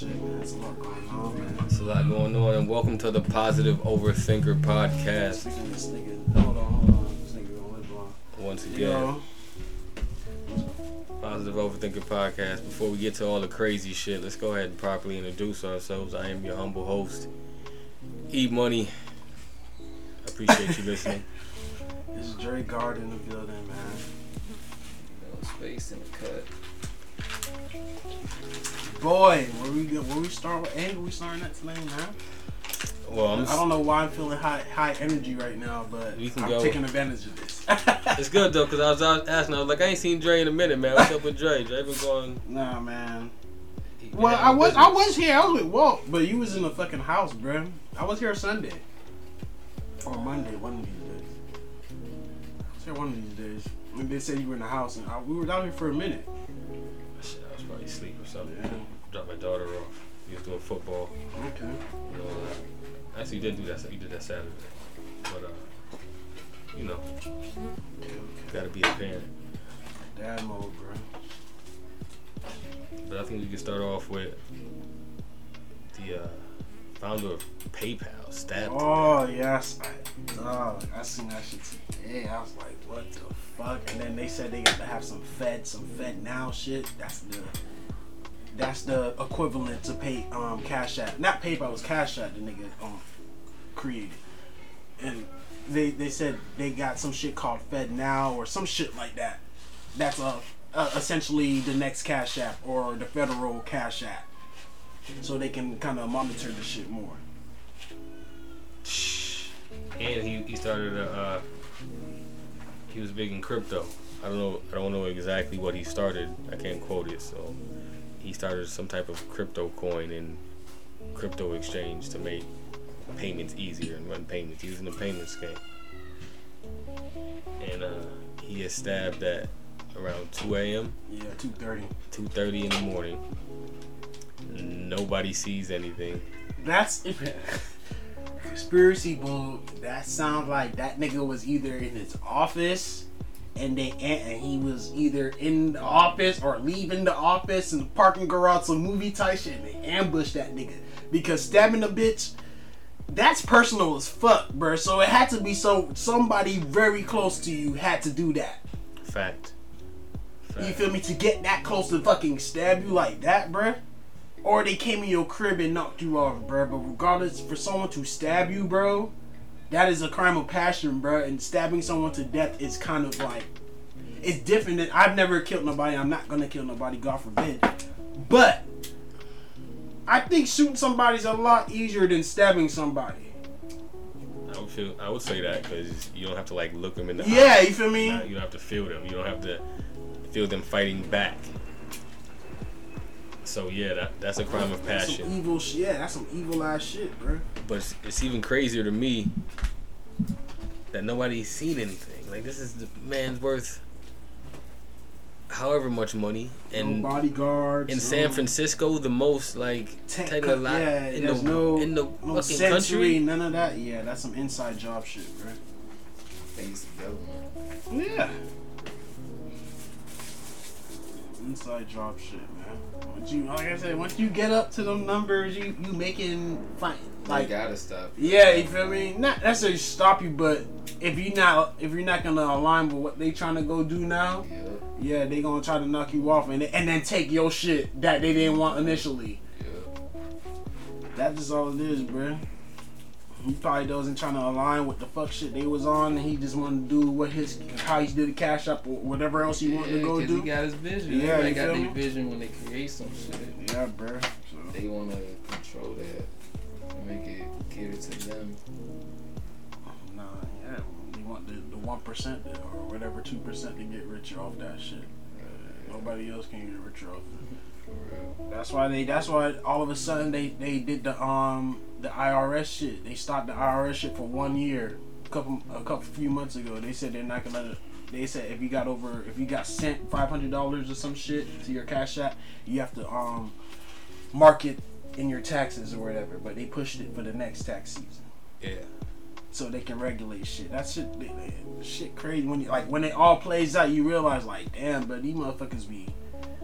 Shit, man, there's a lot going on, man. There's a lot going on, and welcome to the Positive Overthinker podcast. This nigga, hold on, hold on. This nigga gonna on. Once again, know, Positive Overthinker podcast. Before we get to all the crazy shit, let's go ahead and properly introduce ourselves. I am your humble host, E Money. I appreciate you listening. this is Dre Guard in the building, man. No space in the cut. Boy, where we where we start with angle, we starting at today, man. Well, I'm I don't know why I'm feeling high high energy right now, but We can I'm go. taking advantage of this. It's good though, cause I was out asking. I was like, I ain't seen Dre in a minute, man. What's up with Dre? Dre been going. nah, man. he been Well, I having was I business. was here. I was with Walt, but you was in the fucking house, bro. I was here Sunday or Monday, one of these days. I was here one of these days. And they said you were in the house, and I, we were down here for a minute. Shit, I probably asleep or something. Yeah. Dropped my daughter off. He was doing football. Okay. You know, uh, actually, you didn't do that. You did that Saturday, but uh, you know, Okay. Okay. gotta be a parent. Dad mode, bro. But I think we can start off with the uh, founder of PayPal, stabbed. Oh yes, I, dog, I seen that shit today. I was like, what the fuck? And then they said they got to have some Fed, some Fed now shit. That's the that's the equivalent to pay um Cash App. Not PayPal, was Cash App. The nigga um created, and they they said they got some shit called Fed Now or some shit like that. That's uh, uh essentially the next Cash App or the federal Cash App, so they can kind of monitor the shit more. And he, he started a, uh, he was big in crypto. I don't know I don't know exactly what he started. I can't quote it. So he started some type of crypto coin and crypto exchange to make payments easier and run payments using the payment scheme. And uh, he is stabbed at around 2 a.m. Yeah, two thirty. 2:30 in the morning. Nobody sees anything. That's conspiracy bull. That sounds like that nigga was either in his office, and they and he was either in the office or leaving the office in the parking garage, some movie type shit. And they ambushed that nigga because stabbing a bitch. That's personal as fuck, bro. So it had to be so somebody very close to you had to do that. Fact. You feel me? To get that close to fucking stab you like that, bruh. Or they came in your crib and knocked you off, bruh. But regardless, for someone to stab you, bro, that is a crime of passion, bro. And stabbing someone to death is kind of like, it's different than, I've never killed nobody. I'm not gonna kill nobody, God forbid. But, I think shooting somebody's a lot easier than stabbing somebody. I would feel. I would say that because you don't have to like look them in the Yeah, eye. you feel me? You don't have to feel them. You don't have to feel them fighting back. So yeah, that, that's a crime of That's some passion. evil shit. Yeah, that's some evil ass shit, bro. But it's, it's even crazier to me that nobody's seen anything. Like this is the man's worth however much money, and no bodyguards. in no- San Francisco, the most like Tech, techno lot yeah, in there's the no, in the no fucking sensory, country. none of that. Yeah, that's some inside job shit, bro. Face government. Yeah. Inside job shit, Once you, like I said, once you get up to them numbers, you you making fine. Like, gotta stop. yeah, you feel me? Not necessarily stop you, but if you not if you're not gonna align with what they trying to go do now, Yep. yeah, they gonna try to knock you off and and then take your shit that they didn't want initially. Yep. That's just all it is, bruh. He probably wasn't trying to align with the fuck shit they was on, and he just wanted to do what his how he did the Cash App or whatever else he wanted to go do. he got his vision. Yeah, they got their vision when they create some shit. yeah, bruh. So, They wanna control that make it cater to them. Oh, nah, yeah, you want the the one percent or whatever two percent to get richer off that shit. Uh, Nobody else can get richer off it. That's why they. That's why all of a sudden they they did the um the IRS shit. They stopped the IRS shit for one year. A couple a couple few months ago. They said they're not gonna. They said if you got over if you got sent five hundred dollars or some shit to your cash app, you have to um mark it in your taxes or whatever. But they pushed it for the next tax season. Yeah. so they can regulate shit. That shit, they- they- shit crazy. When you, like when it all plays out, you realize like, damn, but these motherfuckers be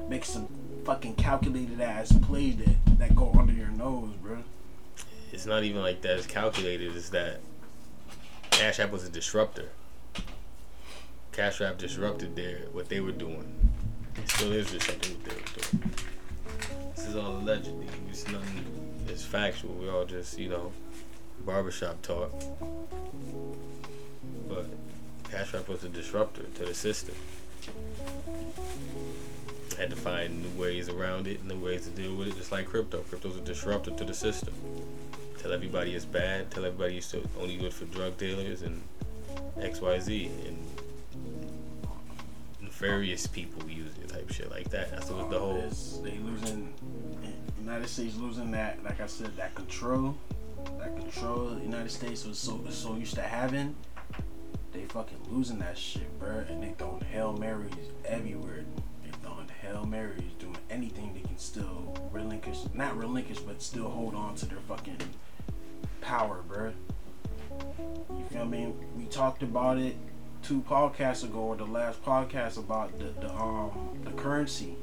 making some fucking calculated ass plays that that go under your nose, bro. It's not even like that. It's calculated. It's that Cash App was a disruptor. Cash App disrupted their what they were doing. It still is disrupting what they were doing. This is all allegedly. It's nothing. It's factual. We all just you know barbershop talk. But Cash App was a disruptor to the system. Had to find new ways around it, new ways to deal with it, just like crypto. Crypto's a disruptor to the system. Tell everybody it's bad. Tell everybody it's only good for drug dealers and X, Y, Z, and nefarious people use it, type shit like that. That's what the oh, whole. It's- they losing. United States losing that, like I said, that control, that control. The United States was so so used to having. They fucking losing that shit, bro. And they throwing hail marys everywhere. Hail marys, doing anything they can still relinquish, not relinquish, but still hold on to their fucking power, bro. You feel me? We talked about it two podcasts ago, or the last podcast about the, the um the currency.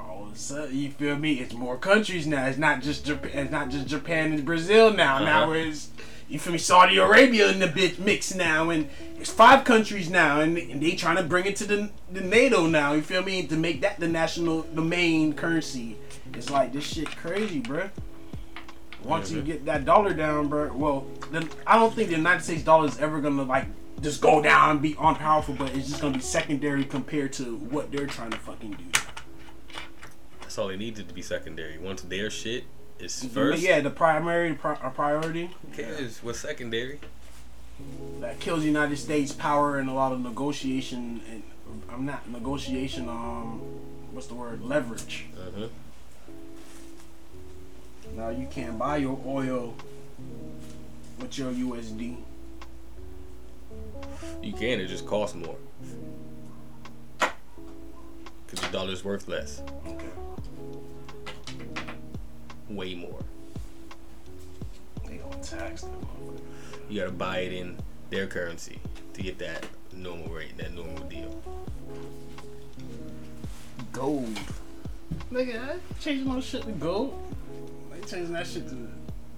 All of a sudden, you feel me? It's more countries now. It's not just Japan. It's not just Japan and Brazil now. Now Uh-huh. it's you feel me? Saudi Arabia in the bitch mix now, and it's five countries now, and, and they trying to bring it to the the NATO now. You feel me? To make that the national, the main currency. It's like this shit crazy, bruh. Once you Mhm. get that dollar down, bro. Well, then I don't think the United States dollar is ever gonna like just go down and be unpowerful, but it's just gonna be secondary compared to what they're trying to fucking do. That's all they needed to be secondary. Once their shit is first, Yeah, the primary pri- priority cares what's secondary? that kills United States power and a lot of negotiation and I'm not negotiation. Um, what's the word? Leverage. Uh-huh. Now you can't buy your oil with your USD. You can, it just costs more. Because the dollar's worth less. Okay. Way more. They gonna tax them. You gotta buy it in their currency to get that normal rate, that normal deal. Gold. Nigga, I changing my shit to gold. They changing that shit to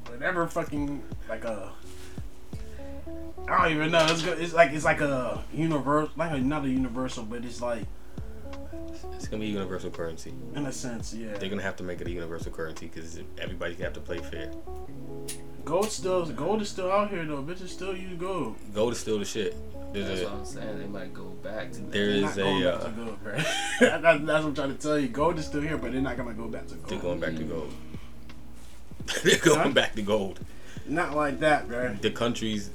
whatever fucking like a. I don't even know. It's, go- it's like it's like a universal, like another universal, but it's like It's gonna be a universal currency. in a sense, yeah. They're gonna have to make it a universal currency because everybody's gonna have to play fair. Gold still, gold is still out here though. Bitches still use gold. Gold is still the shit. That's There's what I'm saying. They might go back to there They're going a back to uh, gold, bro. that, that- that's what I'm trying to tell you. Gold is still here, but they're not gonna go back to gold. they're gold. going back to gold. they're going Huh? back to gold. Not like that, bro. The countries,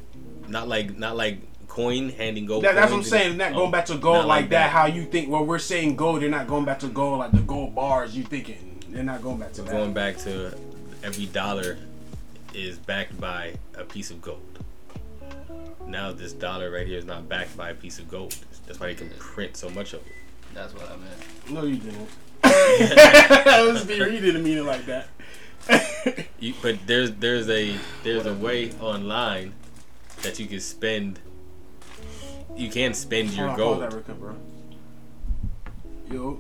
not like not like coin handing gold. That, that's what I'm saying. Not oh, going back to gold not like, that, How you think? Well, we're saying gold. They're not going back to gold like the gold bars. You thinking they're not going back to We're that? going back to every dollar is backed by a piece of gold. Now this dollar right here is not backed by a piece of gold. That's why they can print so much of it. That's what I meant. No, you didn't. Let's be you didn't mean it like that. You, but there's there's a there's a way online that you can spend. You can spend your Hold on, pause gold that real quick, bro. Yo,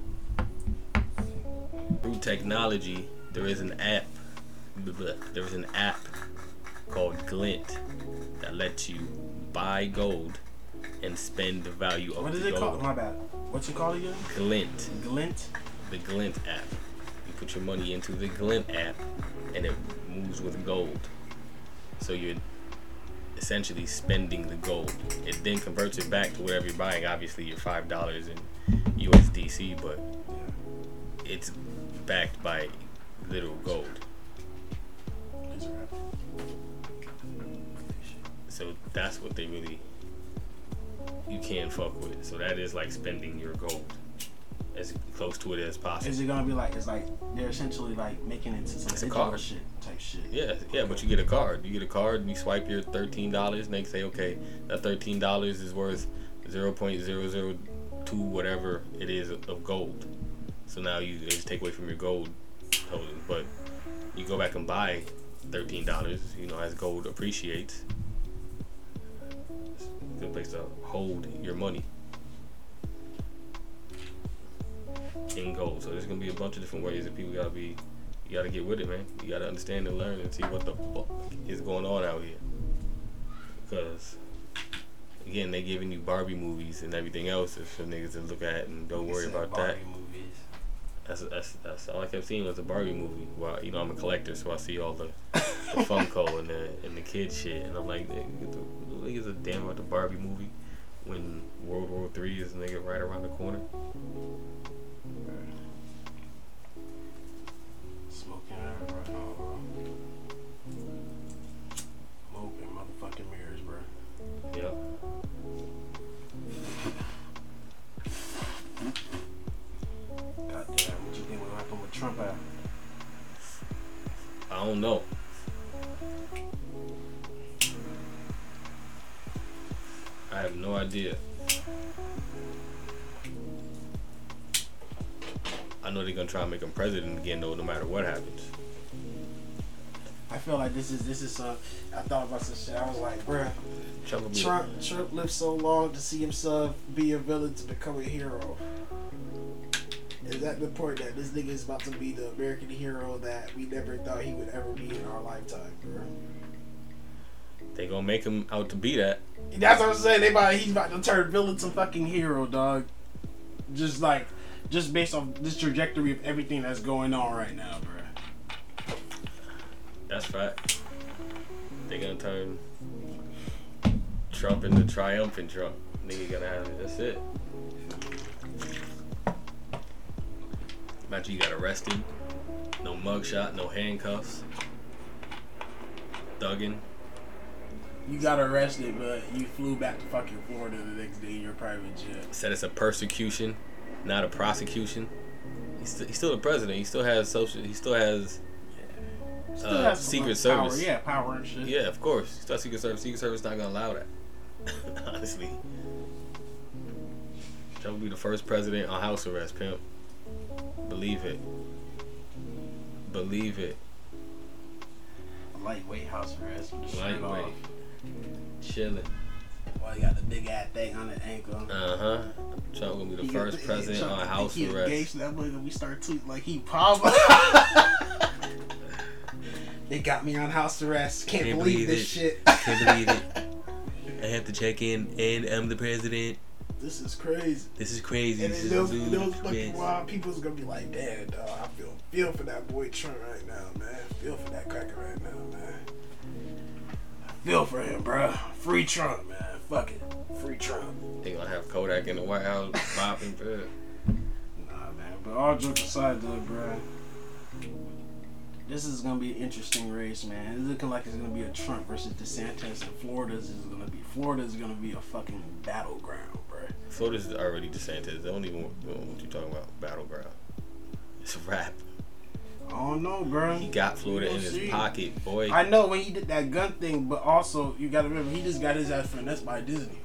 through technology. There is an app. There is an app called Glint that lets you buy gold and spend the value of what is the it gold. called? My bad. What's it called again? Glint. Glint. the Glint app. You put your money into the Glint app and it moves with gold. So you're essentially spending the gold. It then converts it back to whatever you're buying. Obviously, your five dollars in USDC, but it's backed by literal gold. So that's what they really you can't fuck with. So that is like spending your gold as close to it as possible. Is it gonna be like it's like they're essentially like making it into some It's a card. shit type shit? Yeah, yeah, but you get a card. You get a card and you swipe your thirteen dollars and they say, okay, that thirteen dollars is worth zero point zero zero two whatever it is of gold. So now you just take away from your gold holding, but you go back and buy thirteen dollars. You know, as gold appreciates, it's a good place to hold your money in gold. So there's gonna be a bunch of different ways that people gotta be you gotta get with it, man. You gotta understand and learn and see what the fuck is going on out here. Because again, they giving you Barbie movies and everything else for niggas to look at and don't worry about that. Movies. That's, that's that's all I kept seeing was a Barbie movie. Well, you know I'm a collector, so I see all the, the Funko and the and the kid shit, and I'm like, nigga, the niggas a damn about the Barbie movie when World War Three is nigga right around the corner. Don't know. I have no idea. I know they're gonna try and make him president again, though, no matter what happens. I feel like this is this is some. I thought about some shit. I was like, bruh, Trump Trump Trump lived so long to see himself be a villain to become a hero. Is that the point that this nigga is about to be the American hero that we never thought he would ever be in our lifetime, bro? they gonna make him out to be that. That's what I'm saying. They about he's about to turn villain to fucking hero, dog. Just like, just based on this trajectory of everything that's going on right now, bro. That's fact. They gonna turn Trump into triumphant Trump. Nigga gonna have it. That's it. Imagine you got arrested. No mugshot, no handcuffs. Thuggin. You got arrested, but you flew back to fucking Florida the next day in your private jet. Said it's a persecution, not a prosecution. He's, st- he's still the president. He still has social. He still has. Still Uh, has Secret power. Service. yeah, power and shit. Yeah, of course. Still Secret Service. Secret Service not gonna allow that. Honestly. Trump will be the first president on house arrest, pimp. Believe it. Believe it. Lightweight house arrest with the shirt Lightweight. Chilling. While you got the big ass thing on the ankle. Uh huh. Trump gonna be the He first got- president Trump on house he arrest. engaged That boy be start tweeting like he Pablo. they got me on house arrest. Can't, Can't believe, believe this it. shit. Can't believe it. I have to check in, and I'm the president. This is crazy. This is crazy. And This then is those, those fucking crazy. wild people's gonna be like, damn, dog, I feel feel for that boy Trump right now, man. Feel for that cracker right now, man. I feel for him, bruh. Free Trump, man. Fuck it. Free Trump. They gonna have Kodak in the White House bopping. bruh. Nah, man. But all jokes aside, though, bruh. This is gonna be an interesting race, man. It's looking like it's gonna be a Trump versus DeSantis, and Florida's is gonna be Florida's gonna be a fucking battleground, Florida's already DeSantis. They don't even know what you talking about. Battleground. It's a rap. I don't know, bro. He got Florida in his see. pocket, boy. I know when he did that gun thing, but also you gotta remember he just got his ass finessed by Disney.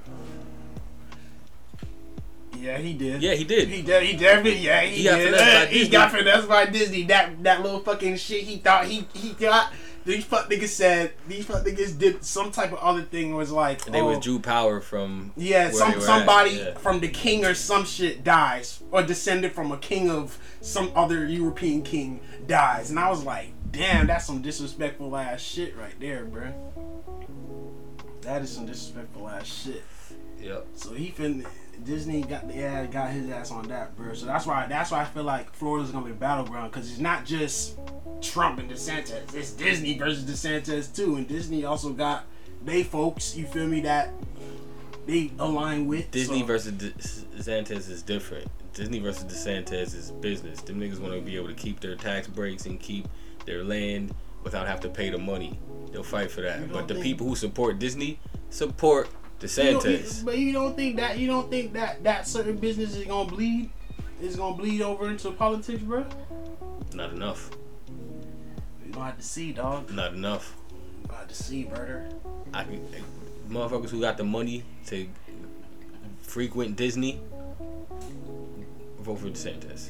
Yeah, he did. Yeah, he did. He did. He definitely. Yeah, he, He got did. finessed by he Disney. got finessed by Disney. That that little fucking shit. He thought he he thought these fuck niggas said these fuck niggas did some type of other thing was like they oh, withdrew power from. Yeah, some somebody yeah. from the king or some shit dies, or descended from a king of some other European king dies, and I was like, damn, that's some disrespectful ass shit right there, bruh. That is some disrespectful ass shit. Yep. So he fin Disney got the yeah got his ass on that, bro. So that's why that's why I feel like Florida's gonna be a battleground because it's not just Trump and DeSantis. It's Disney versus DeSantis too, and Disney also got they folks. You feel me? That they align with Disney so- versus De- DeSantis is different. Disney versus DeSantis is business. Them niggas want to be able to keep their tax breaks and keep their land without have to pay the money. They'll fight for that. But the people who support Disney support You don't- but you don't think that you don't think that that certain business is gonna bleed. It's gonna bleed over into politics, bro. Not enough. You gonna have to see, dog. Not enough. You have to see, brother. I can, eh, motherfuckers who got the money to frequent Disney vote for DeSantis.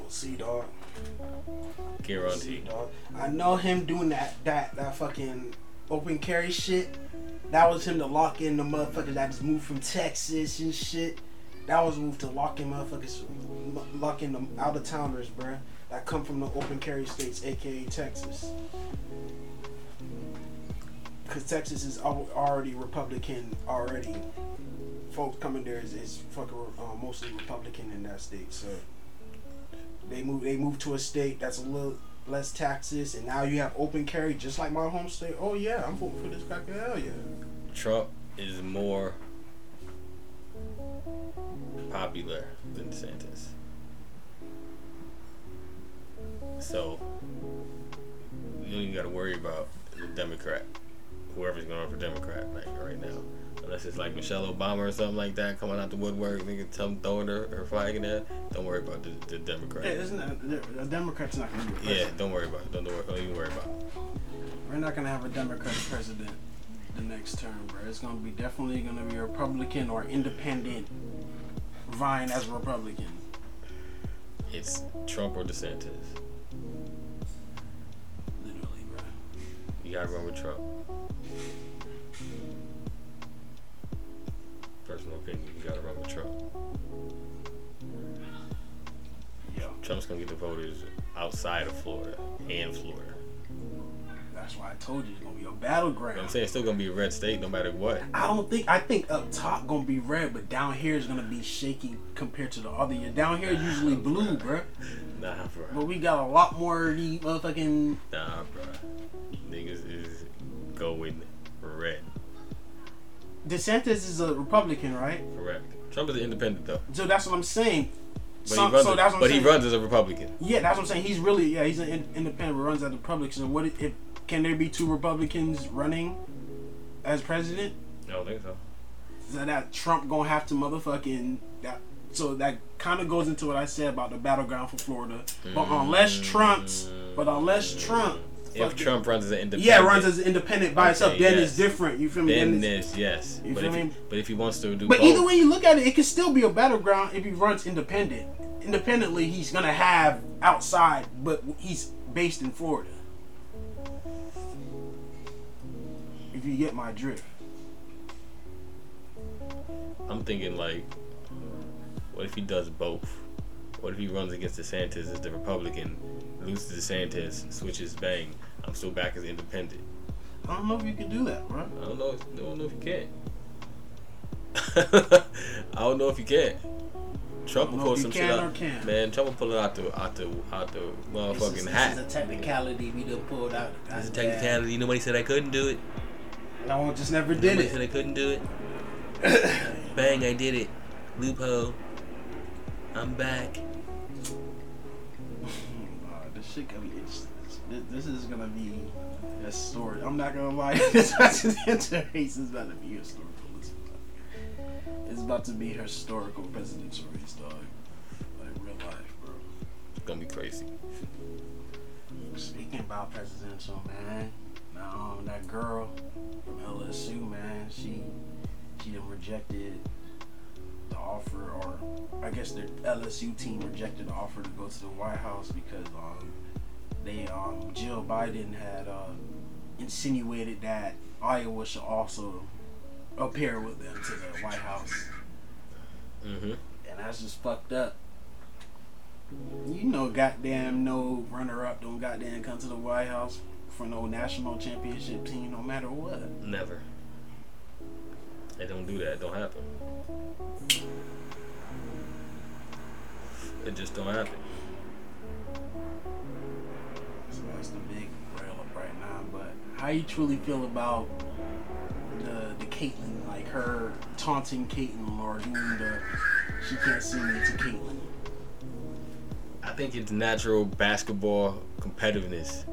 We'll see, dog. See, Guarantee. dog. I know him doing that that that fucking open carry shit. That was him to lock in the motherfuckers that just moved from Texas and shit. That was a move to lock in motherfuckers, lock in them out of towners, bruh. That come from the open carry states, aka Texas. Cause Texas is already Republican already. Folks coming there is, is fucking uh, mostly Republican in that state, so they move they move to a state that's a little less taxes, and now you have open carry just like my home state. Oh yeah, I'm voting for this cracker. Hell yeah. Trump is more popular than DeSantis. So you don't even got to worry about the Democrat, whoever's going for Democrat like right now. Unless it's like Michelle Obama or something like that coming out the woodwork, nigga, tell throwing her, her flag in there. Don't worry about the, the Democrat. Yeah, isn't that, the Democrats not gonna be a Yeah, don't worry about it. Don't, don't, worry, don't even worry about it. We're not gonna have a Democratic president the next term, bro. It's gonna be definitely gonna be a Republican or independent vying as a Republican. It's Trump or DeSantis. Literally, bro. You gotta run with Trump. Personal opinion, you gotta run with Trump. Yeah. Trump's gonna get the voters outside of Florida and Florida. That's why I told you it's gonna be a You know I'm saying? It's still gonna be a red state no matter what. I don't think I think up top gonna be red, but down here is gonna be shaky compared to the other year. Down here usually blue, bro. Nah, bro. But we got a lot more of the motherfucking Nah, bro. Niggas is going red. DeSantis is a Republican, right? Correct. Trump is an independent though. So that's what I'm saying. But, Some- he, runs so as- that's what I'm but he runs as a Republican. Yeah, that's what I'm saying. He's really yeah, he's an in- independent, but runs as a Republican. So what if can there be two Republicans running as president? I don't think so. So that Trump gonna have to motherfucking that. So that kind of goes into what I said about the battleground for Florida. But unless Trump's, but unless Trump, If Trump runs as an independent, yeah, runs as independent by Okay, itself, then yes. it's different. You feel me? then Then this, yes. You But feel if, he, me? but if he wants to do But both, either way you look at it, it can still be a battleground if he runs independent. Independently, he's gonna have outside, but he's based in Florida. If you get my drift. I'm thinking like, what if he does both? What if he runs against DeSantis as the Republican, loses DeSantis, switches bang? I'm still back as independent. I don't know if you can do that, bro. I don't know. I don't know if you can. I don't know if you can. Trump will pull some shit out. Man, Trump will pull it out the out the out the motherfucking hat. It's a technicality we done pulled out. It's a technicality. Nobody said I couldn't do it. No one just never did Nobody said. I couldn't do it. Bang! I did it. Loophole. I'm back. Uh, this shit gonna be interesting. This, this is gonna be a story. I'm not gonna lie. this presidential race is about to be historical. It's about to be historical presidential race, dog. Like real life, bro. It's gonna be crazy. Speaking about presidential, man. Um, that girl from LSU, man. She she done rejected the offer, or I guess the LSU team rejected the offer to go to the White House because um they um Jill Biden had uh insinuated that Iowa should also appear with them to the White House, Mm-hmm. and that's just fucked up. You know, goddamn, no runner-up don't goddamn come to the White House for no national championship team, no matter what. Never. They don't do that. It don't happen. It just don't happen. That's the big rail up right now. But how you truly feel about the the Caitlin, like her taunting Caitlin or doing the she can't see me to Caitlin? I think it's natural basketball competitiveness.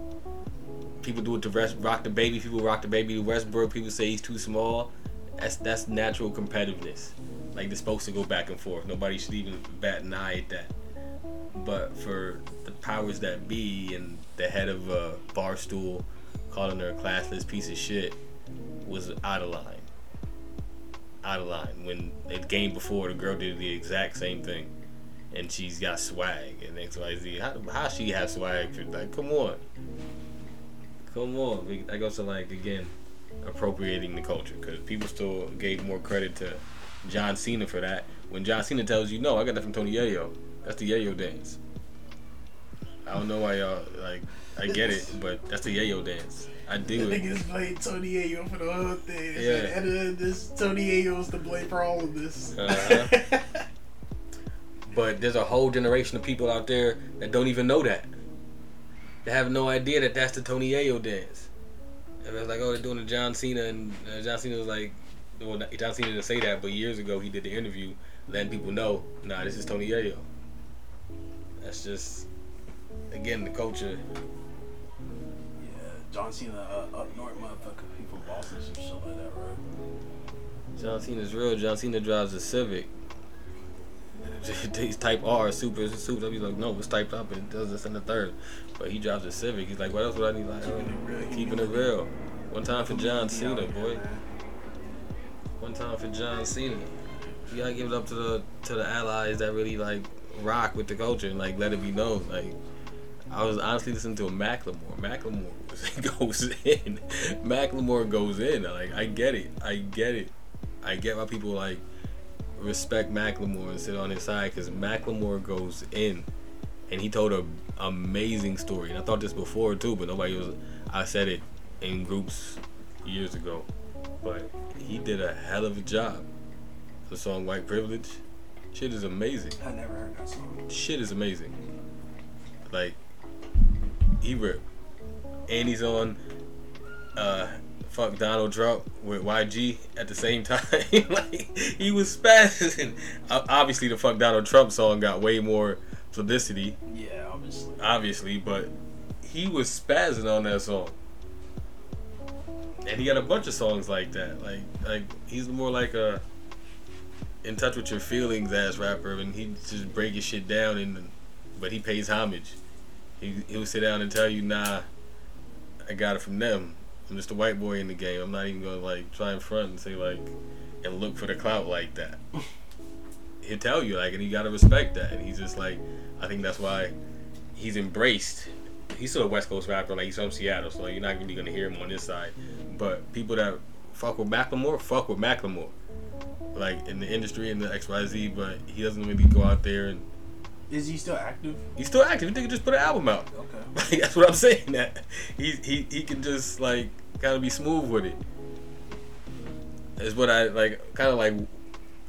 People do it to rest, rock the baby. People rock the baby to Westbrook. People say he's too small. That's that's natural competitiveness. Like they're supposed to go back and forth. Nobody should even bat an eye at that. But for the powers that be and the head of uh, Barstool calling her a classless piece of shit was out of line. Out of line. When the game before, the girl did the exact same thing. And she's got swag and XYZ. How, how she have swag? Like, come on. Come on. That goes to, like, again, appropriating the culture. Because people still gave more credit to John Cena for that. When John Cena tells you, no, I got that from Tony Yayo. That's the Yayo dance. I don't know why y'all, like, I get it, but that's the Yayo dance. I do it. Niggas played Tony Yayo for the whole thing. Yeah. And uh, this Tony Yayo's to blame for all of this. Uh-huh. But there's a whole generation of people out there that don't even know that. They have no idea that that's the Tony Yayo dance. And it's like, oh, they're doing the John Cena, and uh, John Cena was like, well, John Cena didn't say that, but years ago he did the interview, letting people know, nah, this is Tony Yayo. That's just, again, the culture. yeah, John Cena uh, up north, motherfucker. People Boston, some shit like that, right? John Cena's real. John Cena drives a Civic. He's type R, super, it's super. He's like, no, it's typed up. It does this in the third. But he drives a Civic. He's like, what else would I need? Like, Keeping it real. keeping it real. One time for John Cena, boy. One time for John Cena. You gotta give it up to the to the allies that really like rock with the culture and like let it be known. Like I was honestly listening to a Macklemore. Macklemore goes in. Macklemore goes in. Like I get it. I get it. I get why people like respect Macklemore and sit on his side because Macklemore goes in, and he told a amazing story. And I thought this before too, but nobody was. I said it in groups years ago, but he did a hell of a job. The song "White Privilege," shit is amazing I never heard that song. shit is amazing. Like he ripped, and he's on uh fuck Donald Trump with YG at the same time. like he was spazzing. Obviously, the fuck Donald Trump song got way more publicity, Yeah, obviously. obviously, but he was spazzing on that song. And he got a bunch of songs like that. Like like he's more like a in touch with your feelings ass rapper and he just break his shit down and but he pays homage. He he'll sit down and tell you, nah, I got it from them. I'm just a white boy in the game. I'm not even gonna like try and front and say like and look for the clout like that. He'll tell you like and you gotta respect that and he's just like I think that's why he's embraced. He's still a West Coast rapper, like he's from Seattle, so you're not really gonna hear him on this side. But people that fuck with Macklemore, fuck with Macklemore. Like in the industry and the XYZ, but he doesn't really go out there and Is he still active? he's still active. He could just put an album out. Okay. Like that's what I'm saying. That he he he can just like kind of be smooth with it. Is what I like. Kind of like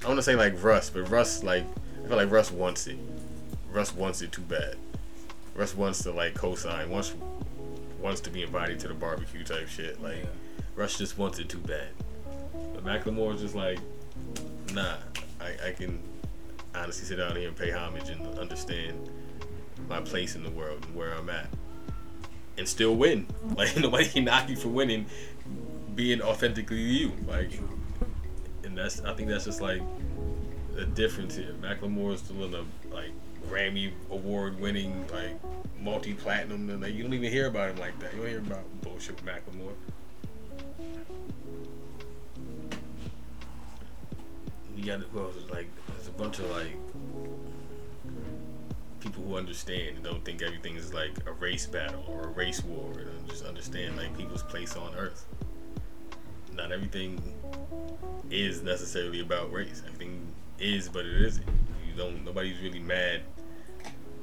I want to say like Russ, but Russ like I feel like Russ wants it. Russ wants it too bad. Russ wants to like co-sign. Wants wants to be invited to the barbecue type shit. Like Yeah. Russ just wants it too bad. But Macklemore's just like, nah. I I can honestly sit down here and pay homage and understand my place in the world and where I'm at, and still win. Like nobody can knock you for winning, being authentically you. Like, and that's I think that's just like the difference here. Macklemore is still in a like Grammy award winning like multi platinum, and like you don't even hear about him like that. You don't hear about bullshit with Macklemore. You got well, like bunch of like people who understand and don't think everything is like a race battle or a race war and just understand like people's place on earth. Not everything is necessarily about race. Everything is, but it isn't. You don't. Nobody's really mad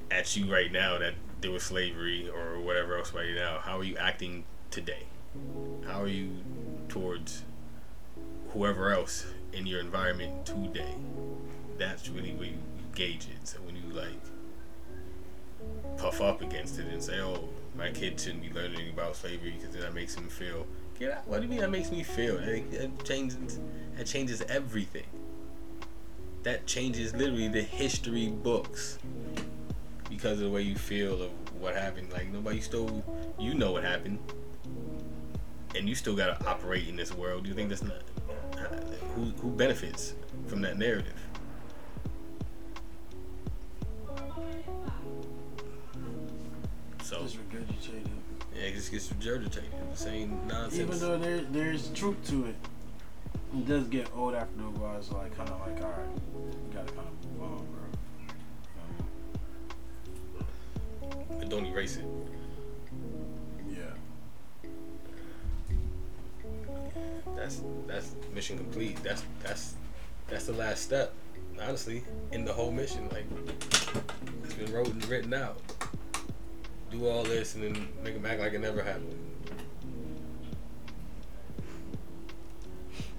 at you right now that there was slavery or whatever else right now. How are you acting today? How are you towards whoever else in your environment today? That's really where you gauge it. So when you like puff up against it and say, "Oh, my kid shouldn't be learning about slavery because that makes him feel." Get out. What do you mean that makes me feel? That, that changes. That changes everything. That changes literally the history books because of the way you feel of what happened. Like nobody still, you know what happened, and you still gotta operate in this world. Do you think that's not uh, who who benefits? from that narrative. So Just regurgitated. yeah, it just gets regurgitated. The same nonsense. Even though there there's truth to it, it does get old after a while. It's like kind of like, all right, you gotta kind of move on, bro. but don't erase it. Yeah. That's that's mission complete. That's that's that's the last step. Honestly, in the whole mission, like it's been wrote and written out. Do all this and then make them act like it never happened.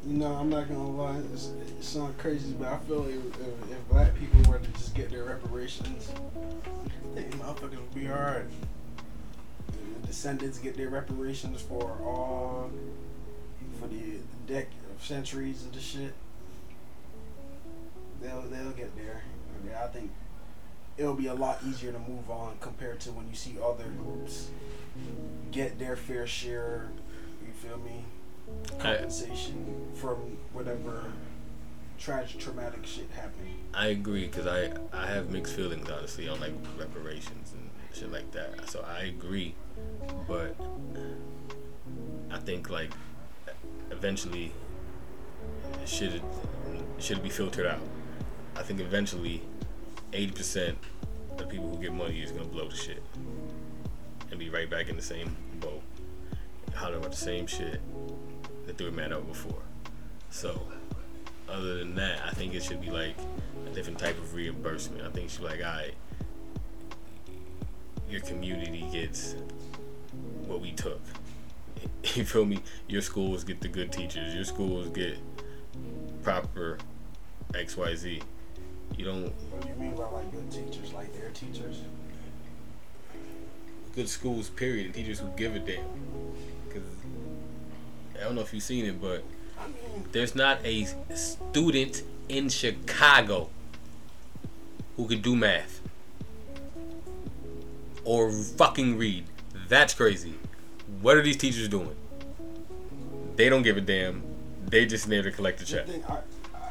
You know, I'm not gonna lie. It's, it sounds crazy, but I feel if, if, if black people were to just get their reparations, think motherfuckers would be alright. The descendants get their reparations for all for the deck of centuries of the shit. They'll they'll get there. I, mean, I think it'll be a lot easier to move on compared to when you see other groups get their fair share. You feel me? I, compensation from whatever tragic, traumatic shit happened. I agree because I I have mixed feelings honestly on like reparations and shit like that. So I agree, but I think like eventually should should be filtered out. I think eventually eighty percent of the people who get money is gonna blow the shit and be right back in the same boat, hollering about the same shit that they were mad over before. So other than that, I think it should be like a different type of reimbursement. I think it should be like, all right, your community gets what we took. You feel me? Your schools get the good teachers. Your schools get proper X, Y, Z. You don't What do you mean by like good teachers, like their teachers? good schools. Period. And teachers who give a damn. Cause I don't know if you've seen it, but I mean, There's not a student in Chicago who can do math or fucking read. That's crazy. What are these teachers doing? They don't give a damn. They just there to collect the the check. thing, I,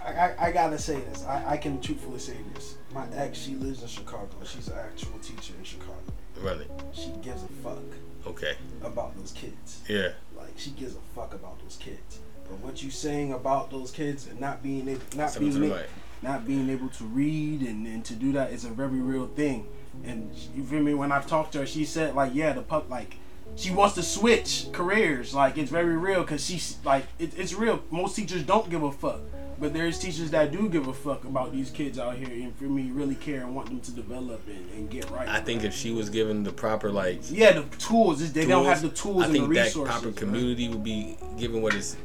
I, I, I gotta say this. I, I can truthfully say this. My ex, she lives in Chicago. She's an actual teacher in Chicago. Really? She gives a fuck Okay. about those kids. Yeah. Like she gives a fuck about those kids. But what you saying about those kids and not being able, not being right. not being able to read and, and to do that is a very real thing. And you feel me? When I've talked to her, she said like, yeah, the pup like. She wants to switch careers, like it's very real, cause she's like it, it's real. Most teachers don't give a fuck, but there's teachers that do give a fuck about these kids out here, and for me, really care and want them to develop and, and get right. I think if she was given the proper like yeah, the tools they don't have the tools I and think the that resources. proper right? community would be given what is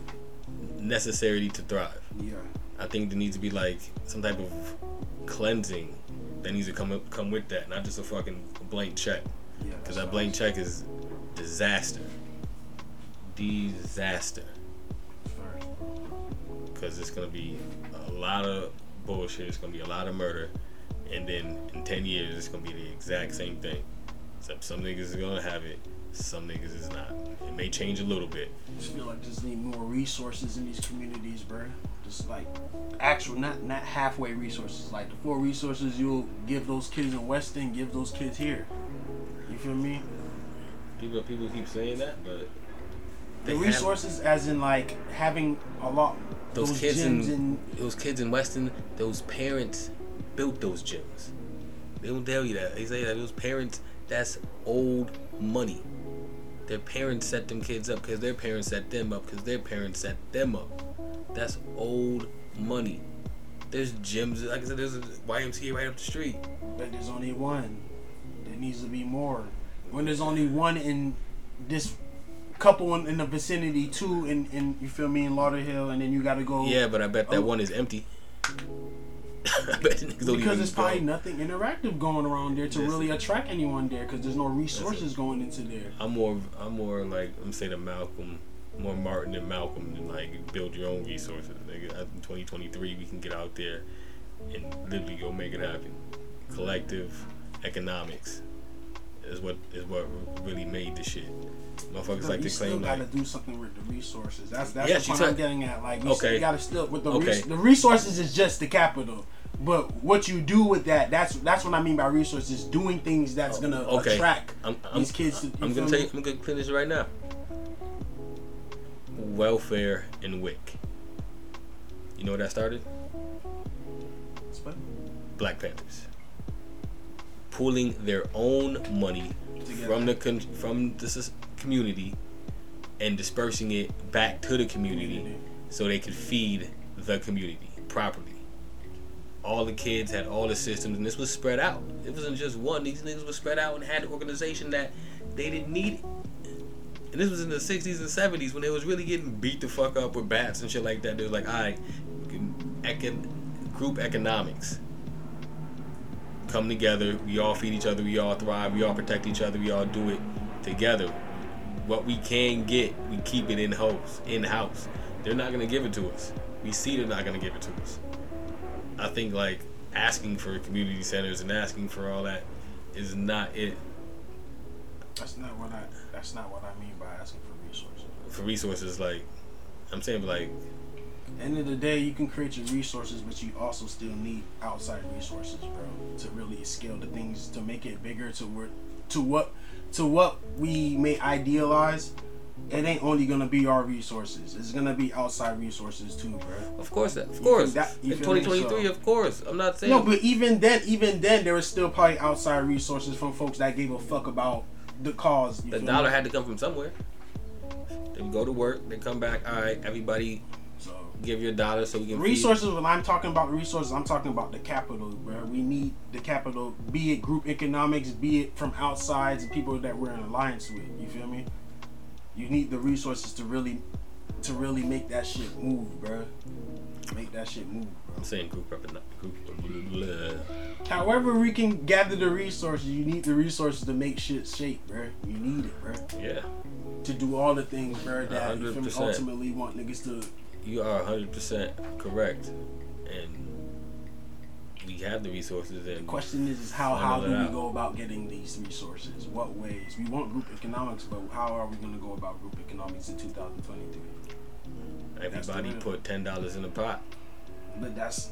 necessary to thrive. Yeah. I think there needs to be like some type of cleansing that needs to come up, come with that, not just a fucking blank check. Yeah, Because that's that blank check is disaster. Disaster. Because it's gonna be a lot of bullshit. It's gonna be a lot of murder, and then in ten years, it's gonna be the exact same thing. Except some niggas is gonna have it, some niggas is not. It may change a little bit. I just feel like just need more resources in these communities, bro. Just like actual, not not halfway resources. Like the four resources you'll give those kids in Weston, give those kids here. You feel me? People people keep saying that, but The have- resources, as in like having a lot. Those, Those, kids in, in those kids in Weston, those parents built those gyms. They don't tell you that. They say that those parents, that's old money. Their parents set them kids up because their parents set them up because their parents set them up. That's old money. There's gyms, like I said, there's a YMCA right up the street. but there's only one. There needs to be more. When there's only one in this couple in, in the vicinity, too, in, in you feel me in Lauderhill, and then you got to go. Yeah, but I bet that Oh. one is empty. I bet the niggas don't Because there's probably nothing interactive going around there to really attract anyone there because there's no resources going into there. I'm more, I'm more like I'm saying to Malcolm, more Martin than Malcolm, than like build your own resources. Nigga, in 2023, we can get out there and literally go make it happen. Collective economics. Is what is what really made the shit. Motherfuckers But like you to still claim gotta like do something with the resources. That's that's Yeah, the point said- I'm getting at. Like, you Okay. gotta still with the Okay. res- the resources is just the capital, but what you do with that, that's that's what I mean by resources. Doing things that's oh, gonna okay. attract I'm, I'm, these kids. To, I'm gonna tell you. I'm gonna finish right now. Welfare and WIC. You know where that started? Black Panthers. Pooling their own money from the con- from the s- community and dispersing it back to the community so they could feed the community properly. All the kids had all the systems, and this was spread out. It wasn't just one. These niggas were spread out and had an organization that they didn't need. And this was in the 60s and 70s when they was really getting beat the fuck up with bats and shit like that. They was like, all right, econ- group economics come together. We all feed each other. We all thrive. We all protect each other. We all do it together. What we can get, we keep it in house. In house, they're not gonna give it to us. We see they're not gonna give it to us. I think like asking for community centers and asking for all that is not it. That's not what I. That's not what I mean by asking for resources. For resources, like I'm saying, like End of the day, you can create your resources, but you also still need outside resources, bro, to really scale the things to make it bigger to where, to what, to what we may idealize. It ain't only gonna be our resources. It's gonna be outside resources too, bro. Of course, of course. that- in 2023, So- of course. I'm not saying. No, but even then, even then, there was still probably outside resources from folks that gave a fuck about the cause. the dollar me? had to come from somewhere. They would go to work. They come back. All right, everybody, give your dollar so we can feed- resources. When I'm talking about resources, I'm talking about the capital, bro. We need the capital, be it group economics, be it from outsides and people that we're in alliance with. You feel me? You need the resources to really, to really make that shit move, bro. Make that shit move, bro. I'm saying group up and group. Blah, blah. However, we can gather the resources. You need the resources to make shit shape, bro. You need it, bro. Yeah, To do all the things, bro. That you feel me, 100%. ultimately want niggas to. You are 100 percent correct, and we have the resources. And the Question is, is how how do we out. go about getting these resources? What ways? We want group economics, but how are we going to go about group economics in 2023? everybody put ten dollars in the pot. But that's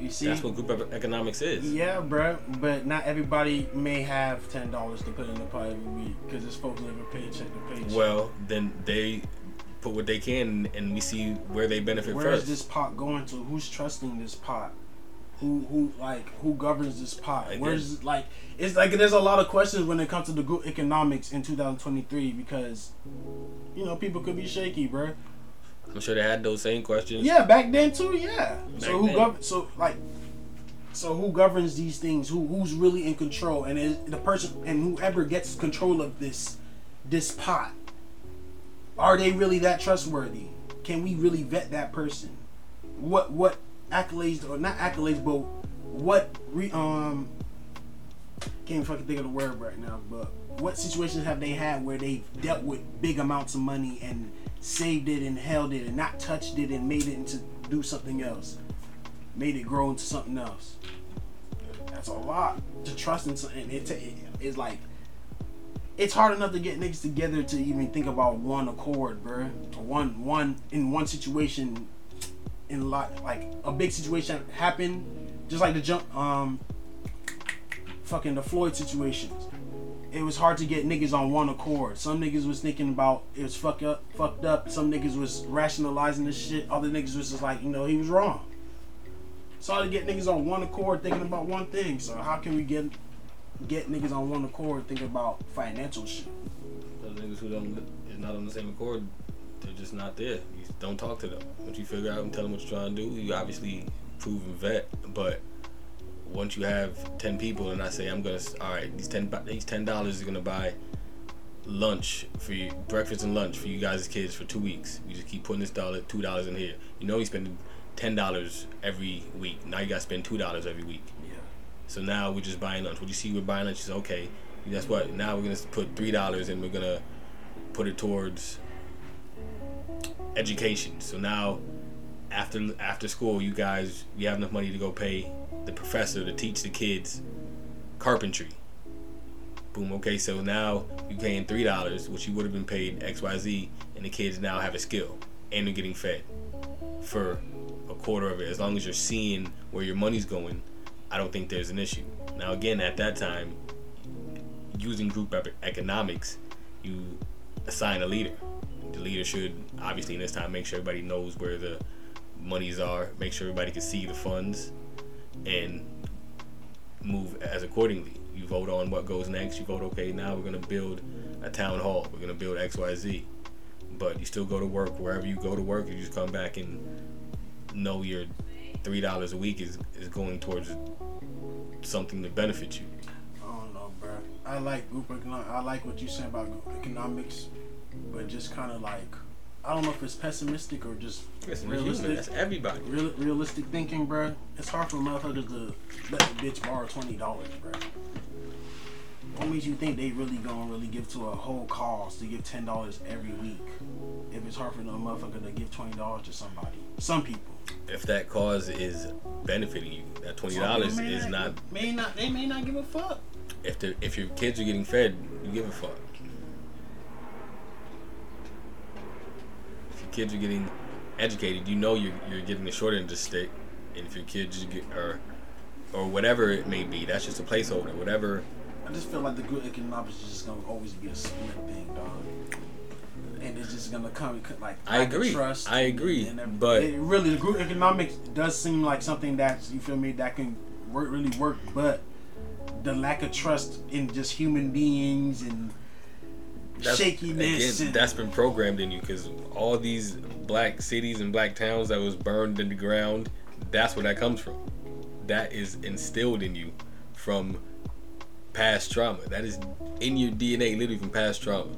you see. That's what group economics is. Yeah, bro. But not everybody may have ten dollars to put in the pot every week because it's folks living paycheck to paycheck. Well, then they put what they can, and we see where they benefit where is first. this pot going to? Who's trusting this pot? Who who like who governs this pot? Where's like it's like there's a lot of questions when it comes to the group economics in 2023 because you know people could be shaky, bro. I'm sure they had those same questions. Yeah, back then too. Yeah. so who then. gov- So like. So who governs these things? Who who's really in control? And is the person and whoever gets control of this this pot, are they really that trustworthy? Can we really vet that person? What what accolades or not accolades, but what re, um can't fucking think of the word right now, but what situations have they had where they've dealt with big amounts of money and saved it and held it and not touched it and made it into do something else, made it grow into something else. That's a lot to trust in something. It, ta- it's like it's hard enough to get niggas together to even think about one accord, bruh. One one in one situation in lot like a big situation happened, just like the jump um fucking the Floyd situations. It was hard to get niggas on one accord. Some niggas was thinking about it was fuck up, fucked up. Some niggas was rationalizing this shit. Other niggas was just like, you know, he was wrong. It's hard to get niggas on one accord thinking about one thing. So how can we get get niggas on one accord thinking about financial shit? Those niggas who don't is not on the same accord, they're just not there. You don't talk to them. Once you figure out and tell them what you're trying to do, you obviously prove and vet. But once you have ten people, and I say I'm gonna, all right, these ten these ten dollars is gonna buy lunch for you, breakfast and lunch for you guys' kids for two weeks. We just keep putting this dollar, two dollars in here. You know, you spending ten dollars every week. Now you gotta spend two dollars every week. So now we're just buying lunch. What you see, we're buying lunch. Is okay. Guess what? Now we're gonna put three dollars and we're gonna put it towards education. So now, after after school, you guys you have enough money to go pay the professor to teach the kids carpentry. Boom. Okay, so now you're paying three dollars, which you would have been paid X Y Z, and the kids now have a skill and they're getting fed for a quarter of it. As long as you're seeing where your money's going, I don't think there's an issue. Now again, at that time, using group economics, you assign a leader. The leader should obviously in this time make sure everybody knows where the monies are, make sure everybody can see the funds, and move as accordingly. You vote on what goes next. You vote, okay, now we're gonna build a town hall. We're gonna build X, Y, Z. But you still go to work wherever you go to work. You just come back and know your three dollars a week is is going towards something to benefit you. I don't know, bro. I like group economics. I like what you said about economics, but just kind of like, I don't know if it's pessimistic or just Listen, realistic. That's everybody. Real, realistic thinking, bro. It's hard for motherfuckers to let the bitch borrow twenty dollars, bro. What makes you think they really gonna really give to a whole cause to give ten dollars every week? If it's hard for no motherfucker to give twenty dollars to somebody, some people. If that cause is benefiting you, that twenty dollars is may not. May not. They may not give a fuck. If the if your kids are getting fed, you give a fuck. If your kids are getting educated, you know you're you're getting the short end of the stick. And if your kids get or or whatever it may be, that's just a placeholder. Whatever I just feel like the good economics is just gonna always be a split thing, dog. And it's just gonna come like I agree. Trust I agree, and everything. but- it, really, the group economics does seem like something that's you feel me that can work really work, but the lack of trust in just human beings and that's, shakiness. again, and, that's been programmed in you because all these black cities and black towns that was burned in the ground, that's where that comes from. That is instilled in you from past trauma. That is in your DNA, literally from past trauma.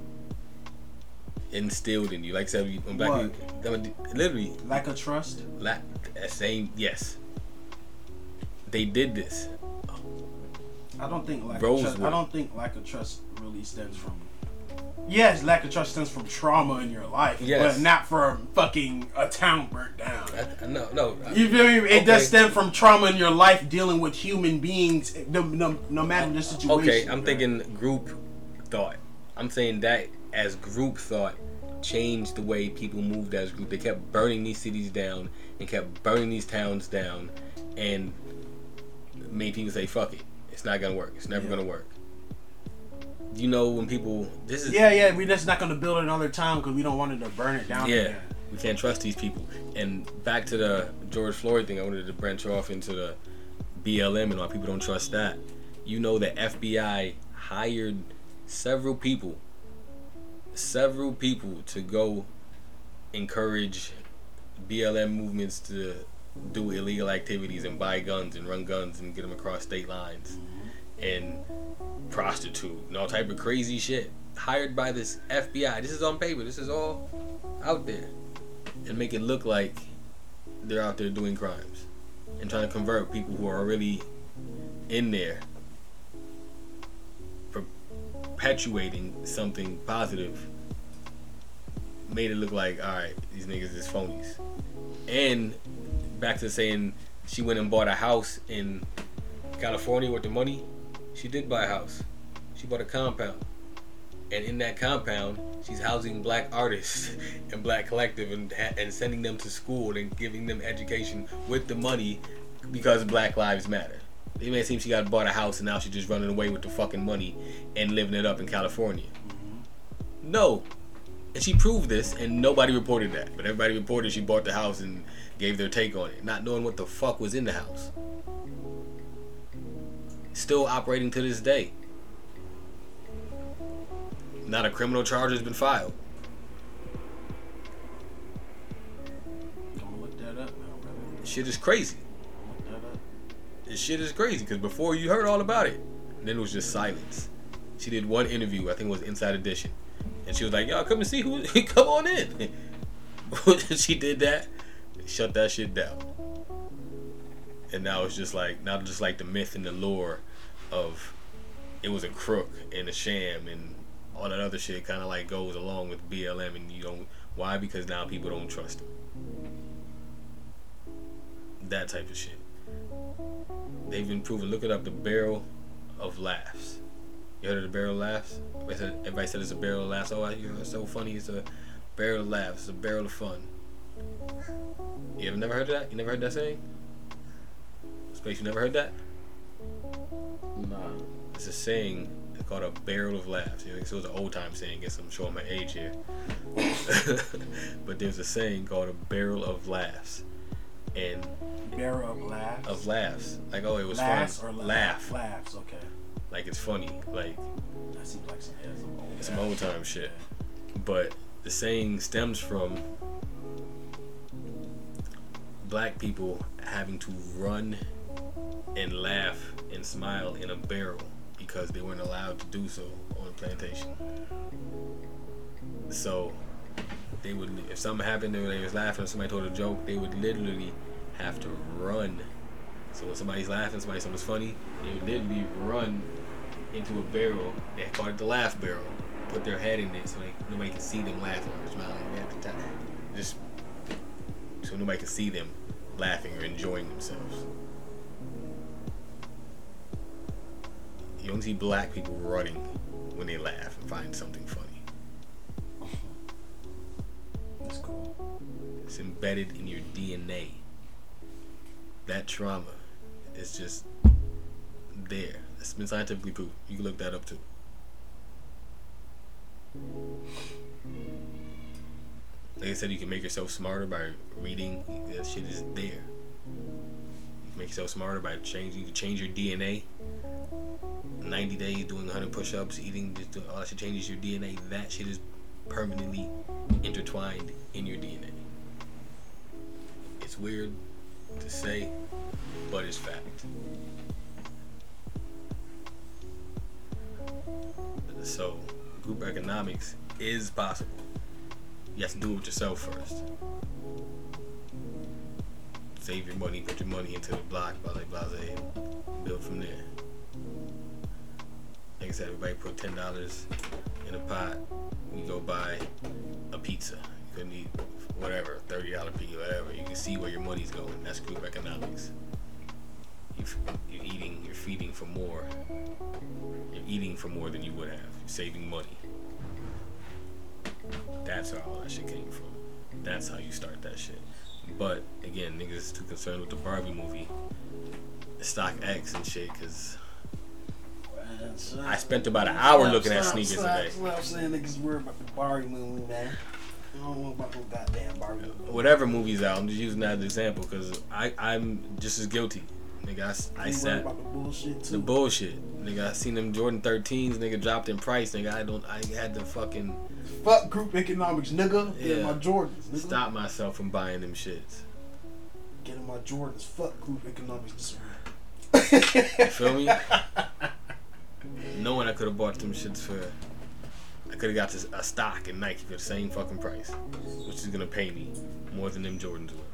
Instilled in you, like I said, when black What? people, literally, lack of trust. la- that uh, same yes. They did this. I don't think lack of trust. I don't think lack of trust really stems from. Yes, lack of trust stems from trauma in your life, Yes. but not from fucking a town burnt down. I, I, no, no. I- You feel me? It Okay. does stem from trauma in your life dealing with human beings, no, no, no matter the situation. Okay, I'm bro. thinking group thought. I'm saying that as group thought changed the way people moved as group. They kept burning these cities down and kept burning these towns down and made people say, fuck it. It's not gonna work. It's never Yeah. gonna work. You know when people this is Yeah, yeah, we just not gonna build another town because we don't want it to burn it down. yeah, again. we can't trust these people. And back to the George Floyd thing, I wanted to branch off into the BLM and why people don't trust that. You know, the FBI hired several people, several people to go encourage BLM movements to do illegal activities and buy guns and run guns and get them across state lines and prostitute and all type of crazy shit hired by this FBI. This is on paper. This is all out there and make it look like they're out there doing crimes and trying to convert people who are already in there perpetuating something positive made it look like all right these niggas is phonies. And back to saying she went and bought a house in california with the money she did buy a house. She bought a compound. And in that compound she's housing black artists and black collective and, and sending them to school and giving them education with the money because black lives matter it may seem she got bought a house and now she's just running away with the fucking money and living it up in california mm-hmm. no and she proved this and nobody reported that but everybody reported she bought the house and gave their take on it not knowing what the fuck was in the house still operating to this day not a criminal charge has been filed. Gonna look that up now, brother. Shit is crazy. This shit is crazy because before you heard all about it, then it was just silence. She did one interview, I think it was Inside Edition, and she was like, "Y'all come and see who, come on in." she did that, shut that shit down, and now it's just like now just like the myth and the lore of it was a crook and a sham and all that other shit kind of like goes along with BLM, and you don't why because now people don't trust. That type of shit. They've been proven. Look it up. The barrel of laughs. You heard of the barrel of laughs? Everybody said, everybody said it's a barrel of laughs. Oh, you're so funny. It's a barrel of laughs. It's a barrel of fun. You ever never heard that? You never heard that saying? Space, you never heard that? Nah. It's a saying called a barrel of laughs. You know, so it's an old time saying. Guess I'm showing my age here. but there's a saying called a barrel of laughs, and Barrel of laughs. of laughs. Like oh, it was laughs fun. or laugh. Laughs. Okay. Like it's funny. Like That seems like some, yeah, some old. some old time shit. But the saying stems from black people having to run and laugh and smile in a barrel because they weren't allowed to do so on the plantation. So they would, if something happened and they was laughing, or somebody told a joke, they would literally have to run. So when somebody's laughing, somebody something's funny, they would literally run into a barrel. They called it the laugh barrel. Put their head in it so they, nobody can see them laughing or smiling. They have to t- just so nobody can see them laughing or enjoying themselves. You don't see black people running when they laugh and find something funny. That's cool. It's embedded in your DNA. That trauma is just there. It's been scientifically proven. You can look that up too. Like I said, you can make yourself smarter by reading. That shit is there. You can make yourself smarter by changing. You can change your DNA. 90 days doing 100 push-ups, eating, just doing all that shit changes your DNA. That shit is permanently intertwined in your DNA. It's weird to say, but it's fact. So, group economics is possible. You have to do it yourself first. Save your money, put your money into the block, blah, blah, blah, and build from there. Like I said, everybody put ten dollars in a pot. We go buy a pizza. You couldn't eat whatever, thirty dollar pizza, whatever. You can see where your money's going. That's group economics. You, you're eating, you're feeding for more. You're eating for more than you would have. You're saving money. That's where all that shit came from. That's how you start that shit. But again, niggas is too concerned with the Barbie movie, StockX and shit, cause I spent about an hour looking at sneakers today. Stop saying niggas worried about the Barbie movie, man. I don't know about no goddamn Barbie. Whatever movie's out, I'm just using that as an example because I I'm just as guilty. Nigga, I I, sat about the bullshit the bullshit. Nigga, I seen them Jordan 13s. Nigga dropped in price. Nigga, I don't. I had to fucking Fuck group economics, nigga. Get my Jordans, nigga. stop myself from buying them shits. Getting my Jordans. Fuck group economics You feel me? Knowing I could have bought them shits for, could have got a stock in Nike for the same fucking price, which is gonna pay me more than them Jordans will.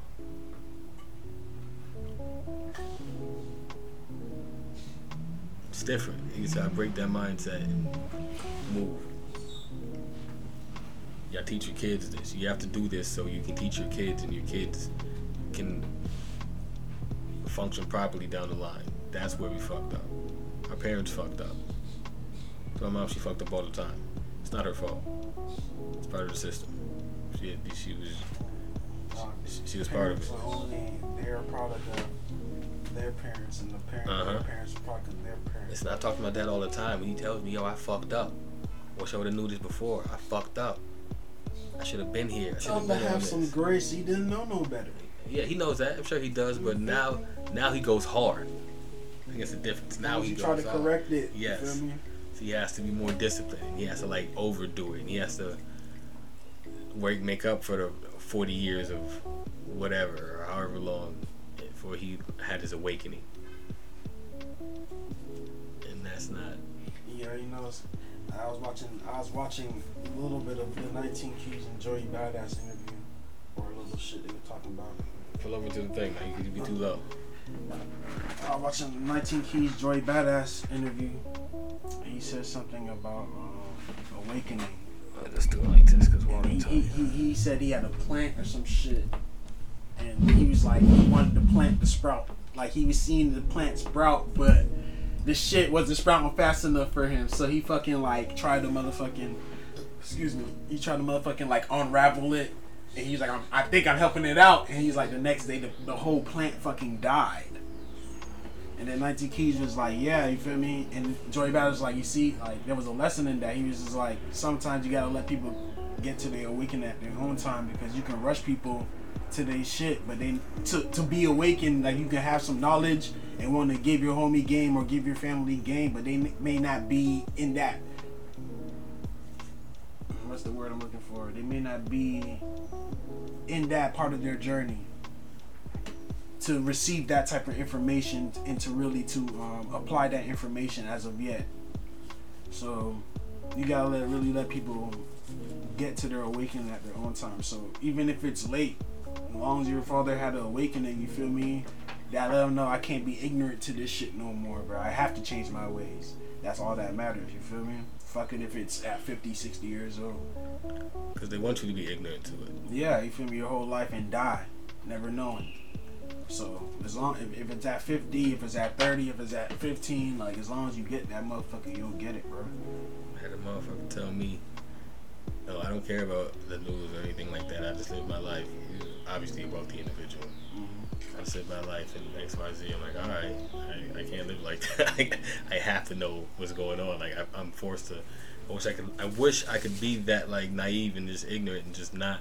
It's different. You gotta break that mindset and move. You gotta teach your kids this. You have to do this so you can teach your kids, and your kids can function properly down the line. That's where we fucked up. Our parents fucked up. So my mom, she fucked up all the time. It's not her fault. It's part of the system. She, she was, she, she was part of it. Parents are only they're a product of their parents, and the parents, Uh-huh. their parents are product of their parents. It's not talking about that all the time. When he tells me, yo, I fucked up. Wish I would have knew this before. I fucked up. I should have been here. I should Tell have him to been on have some grace. He didn't know no better. Yeah, he knows that. I'm sure he does. But now, now he goes hard. I think it's a difference. Now he you goes try to hard. correct it. Yes. You feel me? So he has to be more disciplined. He has to like overdo it. And he has to work, make up for the 40 years of whatever or however long before he had his awakening. And that's not. Yeah, you know, I was watching. I was watching a little bit of the 19 Keys and Joey Badass interview, or a little shit they were talking about. Pull over to the thing. Now you could be too low. I was watching 19 Keys Joey Badass interview. And he said something about um, awakening. Let's do it like this because we're He, he, he, he said he had a plant or some shit, and he was like he wanted the plant to sprout. Like he was seeing the plant sprout, but the shit wasn't sprouting fast enough for him, so he fucking like tried to motherfucking, excuse me, he tried to motherfucking like unravel it, and he's like, I think I'm helping it out, and he's like, the next day the, the whole plant fucking died. And then 19 Keys was like, yeah, you feel me? And Joey was like, you see, like there was a lesson in that. He was just like, sometimes you gotta let people get to their awakening at their own time because you can rush people to their shit, but then to, to be awakened, like you can have some knowledge and want to give your homie game or give your family game, but they may not be in that. What's the word I'm looking for? They may not be in that part of their journey to receive that type of information and to really to um, apply that information as of yet. So you gotta let really let people get to their awakening at their own time. So even if it's late, as long as your father had an awakening, you feel me? That let them know I can't be ignorant to this shit no more, bro. I have to change my ways. That's all that matters. You feel me? Fuck it if it's at 50, 60 years old. Because they want you to be ignorant to it. Yeah, you feel me? Your whole life and die, never knowing. So as long if, if it's at 50, if it's at 30, if it's at 15, like as long as you get that motherfucker, you'll get it, bro. I had a motherfucker tell me, no, I don't care about the news or anything like that. I just live my life. Obviously a the individual. Live my life in X, Y, Z. I'm like, all right, I, I can't live like that. I have to know what's going on. Like I, I'm forced to. I wish I could. I wish I could be that like naive and just ignorant and just not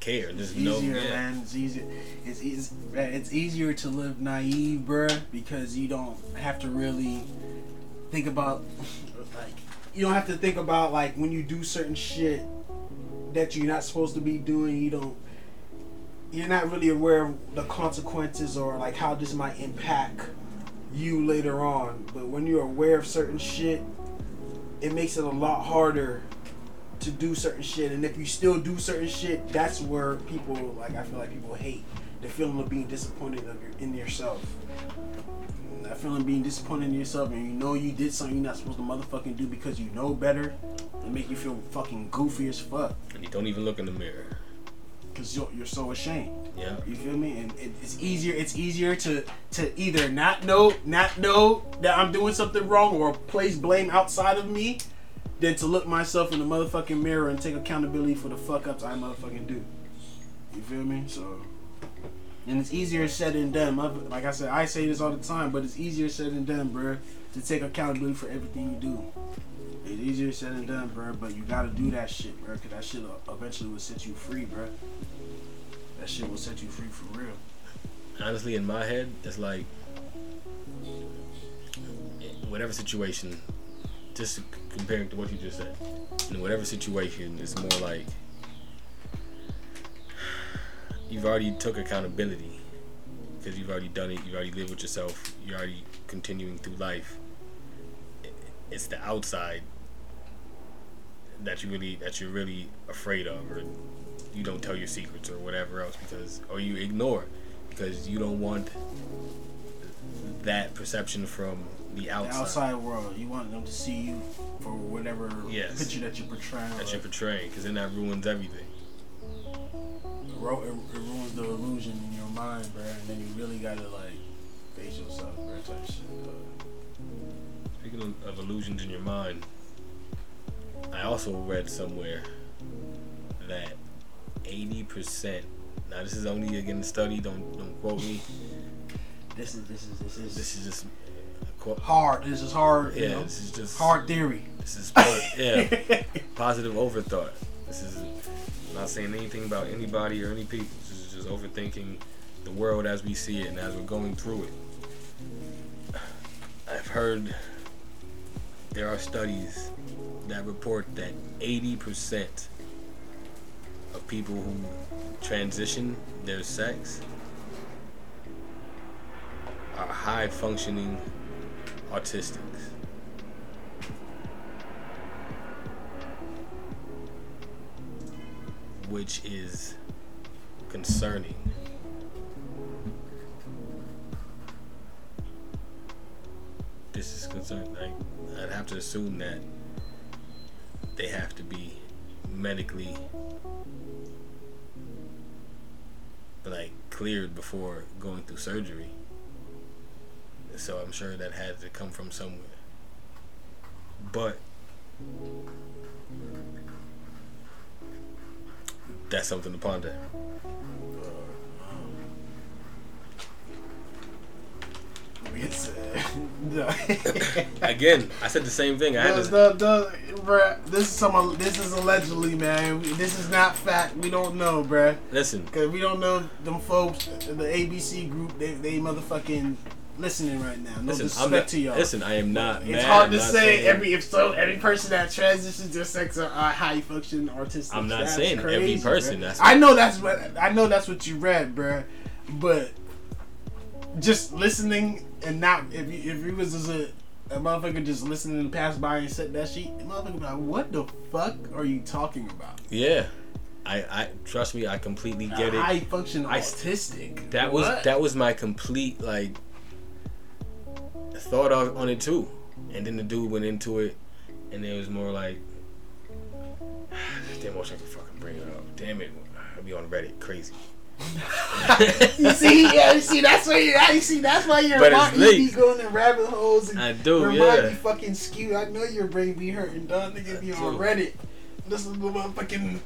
care. It's Just know. easier, yeah. man. It's easier. It's easy. It's easier to live naive, bruh, because you don't have to really think about like you don't have to think about like when you do certain shit that you're not supposed to be doing. You don't. You're not really aware of the consequences or like how this might impact you later on. But when you're aware of certain shit, it makes it a lot harder to do certain shit. And if you still do certain shit, that's where people like I feel like people hate the feeling of being disappointed of your, in yourself. That feeling of being disappointed in yourself and you know you did something you're not supposed to motherfucking do because you know better. It make you feel fucking goofy as fuck And you don't even look in the mirror. Because you're, you're so ashamed. Yeah. You feel me? And it, it's easier. It's easier to to either not know, not know that I'm doing something wrong, or place blame outside of me, than to look myself in the motherfucking mirror and take accountability for the fuck ups I motherfucking do. You feel me? So, and it's easier said than done. Like I said, I say this all the time, but it's easier said than done, bruh, to take accountability for everything you do. It's easier said than done, bruh, but you gotta do that shit, bruh, because that shit eventually will set you free, bruh. That shit will set you free for real. honestly in my head it's like whatever situation just comparing to what you just said in whatever situation it's more like you've already took accountability because you've already done it you've already lived with yourself you're already continuing through life it's the outside that you really that you're really afraid of or you don't tell your secrets or whatever else because or you ignore because you don't want that perception from the The outside, outside world, you want them to see you for whatever Yes. picture that you're portraying. that or you're portraying because then that ruins everything. it, ru- it, it ruins the illusion in your mind, bro. And then you really gotta like face yourself, bro. Type shit. dog. Speaking of, of illusions in your mind, I also read somewhere that 80%. Now this is only again a study. Don't don't quote me. This is this is this is This is just a quote. hard. This is hard. you Yeah, know? this is just hard theory. This is yeah, positive overthought. This is not saying anything about anybody or any people. This is just overthinking the world as we see it and as we're going through it. I've heard there are studies that report that 80% of people who transition their sex are high functioning autistics. which is concerning. This is concerning. Like, I'd have to assume that they have to be medically like cleared before going through surgery. So I'm sure that had to come from somewhere. But that's something to ponder. It's, uh, no. Again, I said the same thing. I had to. the, the, bruh, this is some. This is allegedly, man. This is not fact. We don't know, bruh. Listen, Cause we don't know them folks, the ABC group. They they motherfucking listening right now. No listen, disrespect I'm not, to y'all. listen. I am not. It's mad, hard to say saying- every if so every person that transitions their sex are uh, high functioning autistic. I'm not That's saying every crazy, person, bruh. that's- I know that's what I know that's what you read, bruh. But just listening and not if you, if you was just a, a motherfucker just listening and pass by and said that shit, motherfucker be like, what the fuck are you talking about? Yeah, I, I trust me. I completely get it. High function I- autistic. That was What? that was my complete like thought of, on it too, and then the dude went into it, and it was more like, damn, I wish I could fucking bring it up. Damn it, I'll be on Reddit, crazy. you see, yeah, you see, that's why you, you see, that's why your mind you be going in rabbit holes and I do, your yeah. mind be fucking skewed. I know your brain be hurting, dog. Nigga be on. Reddit. Listen to the motherfucking.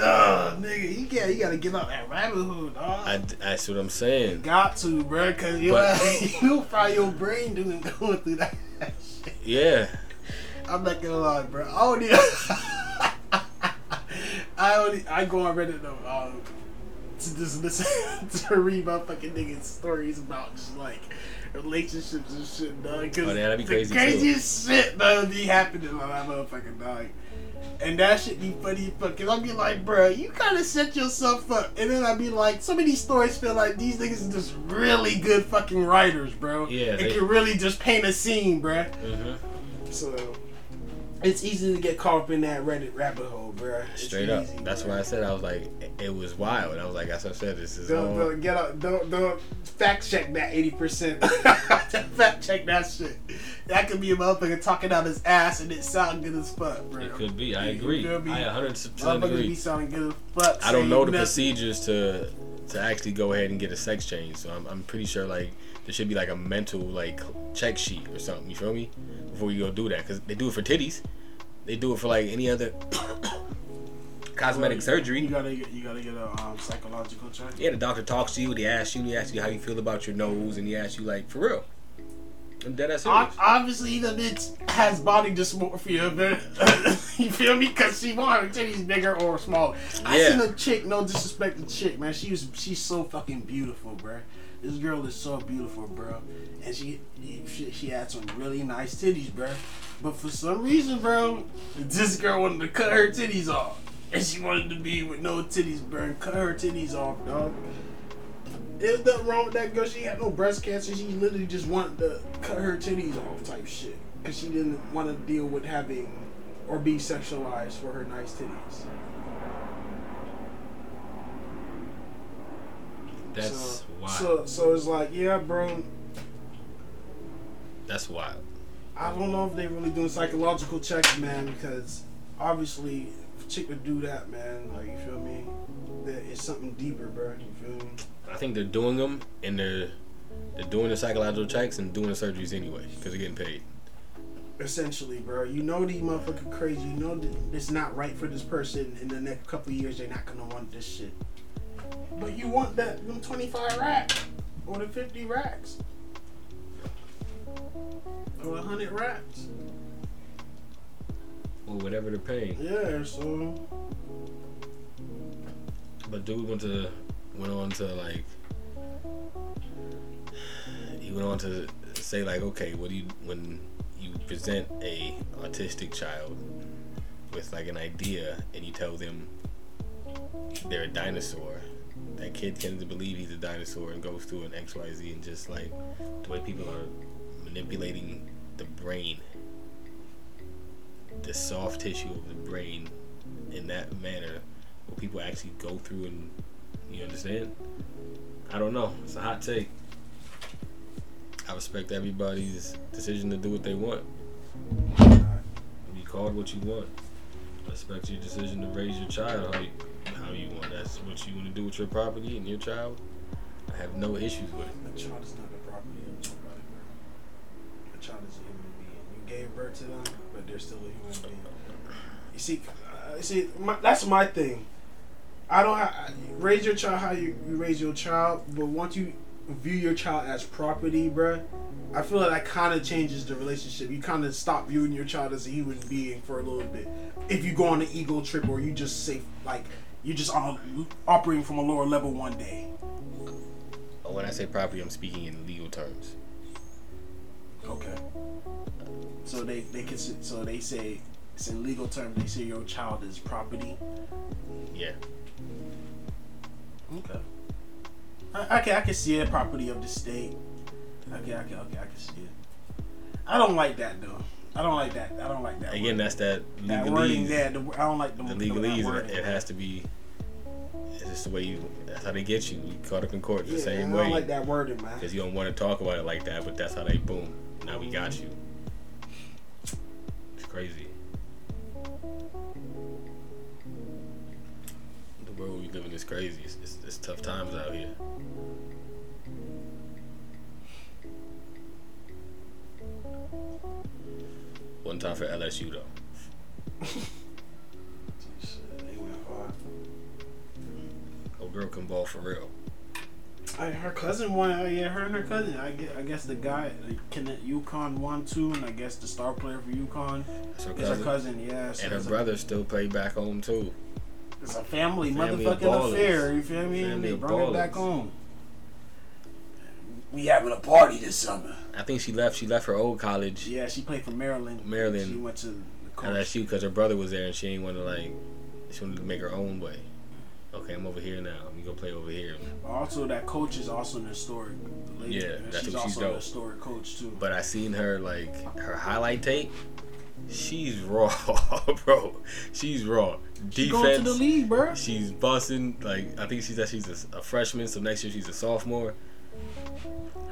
Uh, nigga, you got you gotta get out that rabbit hole, dog. I, that's what I'm saying. got to, bro, cause you you fry your brain doing going through that shit. Yeah, I'm not gonna lie, bro. I only, I only, I go on Reddit though, um, to just listen to read motherfucking niggas stories about just like relationships and shit, dog. Cause Oh, that'd be the crazy, too. craziest shit dog be happening on that motherfucking dog. And that shit be funny, fucking. I'd be like, bro, you kind of set yourself up. And then I'd be like, some of these stories feel like these niggas are just really good fucking writers, bro. Yeah, and they- can really just paint a scene, bro. hmm So it's easy to get caught up in that Reddit rabbit hole, bro. It's straight up. easy, That's why I said I was like, it was wild. I was like, as I said, this is Don't, don't get out. Don't don't fact check that eighty percent. fact check that shit. That could be a motherfucker talking out his ass and it sound good as fuck, bro. It could be. I agree. me? I 100 percent Motherfuckers be agree. sounding good as fuck. I don't know the nothing. procedures to to actually go ahead and get a sex change. So I'm, I'm pretty sure like there should be like a mental like check sheet or something. You feel me? Before you go do that, because they do it for titties. They do it for like any other cosmetic You surgery. gotta get you gotta get a um, psychological check. Yeah, the doctor talks to you. They ask you. They ask you how you feel about your nose, and he asks you like for real. I'm dead ass Ob- serious. Obviously, the bitch has body dysmorphia, but you feel me? Cause she want her titties bigger or smaller. I Yeah. seen a chick, no disrespect to chick, man. She was, she's so fucking beautiful, bruh. This girl is so beautiful, bro. And she, she, she had some really nice titties, bro. But for some reason, bro, this girl wanted to cut her titties off, and she wanted to be with no titties, bro. And cut her titties off, dog. There's nothing wrong with that girl. She had no breast cancer. She literally just wanted to cut her titties off, type shit, because she didn't want to deal with having or be sexualized for her nice titties. That's so, wild. So, so it's like, yeah, bro. That's wild. I don't know if they're really doing psychological checks, man, because obviously, if a chick would do that, man, like you feel me, That it's something deeper, bro. You feel me? I think they're doing them, and they're they're doing the psychological checks and doing the surgeries anyway because they're getting paid. Essentially, bro. You know these motherfucker crazy. You know that it's not right for this person. In the next couple of years, they're not gonna want this shit. But you want that them twenty five racks or the fifty racks or the hundred racks. Or whatever they're paying. Yeah. So But dude went to went on to like he went on to say like, okay, what do you when you present a autistic child with like an idea and you tell them they're a dinosaur, that kid tends to believe he's a dinosaur and goes through an XYZ and just like the way people are manipulating the brain, the soft tissue of the brain in that manner what people actually go through and you understand? I don't know. It's a hot take. I respect everybody's decision to do what they want. You called what you want. I respect your decision to raise your child you, how you want. That's what you want to do with your property and your child. I have no issues with it. A child is not a property of nobody. Bro. A child is a human being. You gave birth to them, but they're still a human being. You see, uh, see, my, that's my thing. I don't have raise your child how you, you raise your child, but once you view your child as property, bruh, I feel like that kind of changes the relationship. You kind of stop viewing your child as a human being for a little bit. If you go on an ego trip or you just say like you're just on a, operating from a lower level one day. When I say property, I'm speaking in legal terms. Okay. So they they can so they say it's in legal terms they say your child is property. Yeah. Okay. I, I can I can see it property of the state. Okay, okay, okay, I can see it. I don't like that though. I don't like that. I don't like that. Again, word. that's that that wording legalese. there. The, I don't like the, the legalese, it has to be. It's just the way you. That's how they get you. You caught up in court the Yeah, same I way. don't like that wording, man. Because you don't want to talk about it like that, but that's how they boom. Now we got you. It's crazy. The world we live in is crazy. It's, it's, it's tough times out here. One time for LSU though. girl can ball for real. I, her cousin won. uh, Yeah, her and her cousin. I guess, I guess the guy like, can UConn won too, and I guess the star player for UConn her is her cousin. Yeah, so And her it's a- brother still play back home too. It's a family, Family motherfucking ballers. affair. You feel me? Family they brought it back home. We having a party this summer. I think she left. She left her old college, Yeah, she played for Maryland. Maryland. She went to the coach. LSU, because her brother was there, and she ain't want to like. She wanted to make her own way. Okay, I'm over here now. Let me go play over here. Also, that coach is also an historic. Lady. Yeah, that's she's what she's also an dope. historic coach too. But I seen her like her highlight tape. She's raw, bro. She's raw. She going to the league, bro. She's busting. Like I think she said she's a, a freshman, so next year she's a sophomore.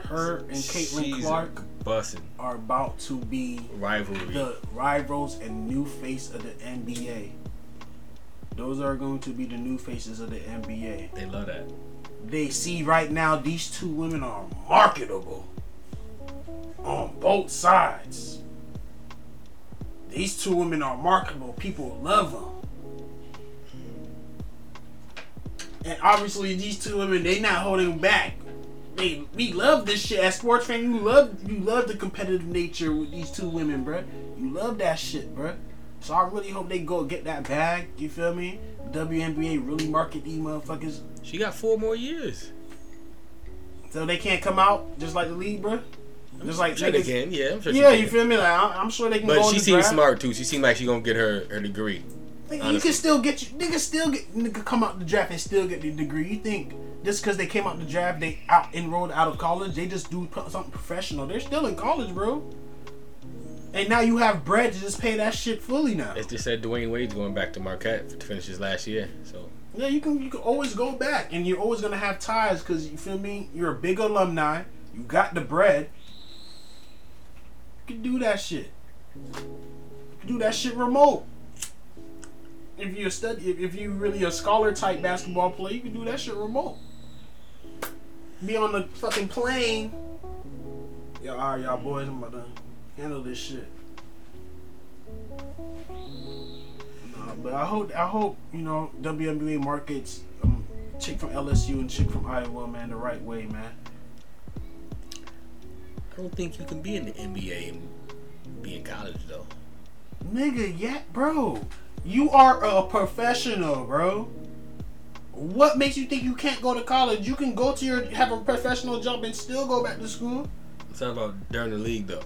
Her and Caitlin She's Clark busting are about to be rivalry. the rivals and new face of the NBA. Those are going to be the new faces of the NBA. They love that. They see right now these two women are marketable on both sides. These two women are marketable. People love them. And obviously, these two women, they not holding back. They, we love this shit as sports fan. You love, you love the competitive nature with these two women, bruh. You love that shit, bruh. So I really hope they go get that bag. You feel me? WNBA really market these motherfuckers She got four more years. so they can't come out just like the league, bruh. Just like I'm sure they can. Yeah, I'm sure. Yeah, you feel me? Like I'm, I'm sure they can. But she seems smart too. She seemed like she gonna get her her degree. Nigga, you can still get you. Nigga still get nigga come out the draft and still get the degree. You think just because they came out the draft, they out enrolled out of college, they just do something professional. They're still in college, bro. And now you have bread to just pay that shit fully now. It's just said Dwyane Wade's going back to Marquette to finish his last year. So Yeah, you can you can always go back, and you're always gonna have ties because you feel me. You're a big alumni. You got the bread. You can do that shit. You can do that shit remote. If you're a study, if, if you really a scholar type basketball player, you can do that shit remote. Be on the fucking plane. Yo, all right, y'all boys, I'm about to handle this shit. Nah, but I hope I hope you know WNBA markets um, chick from LSU and chick from Iowa, man, the right way, man. I don't think you can be in the NBA and be in college though. Nigga, yeah, bro, you are a professional, bro. What makes you think you can't go to college? You can go to your have a professional job and still go back to school. It's not about during the league though.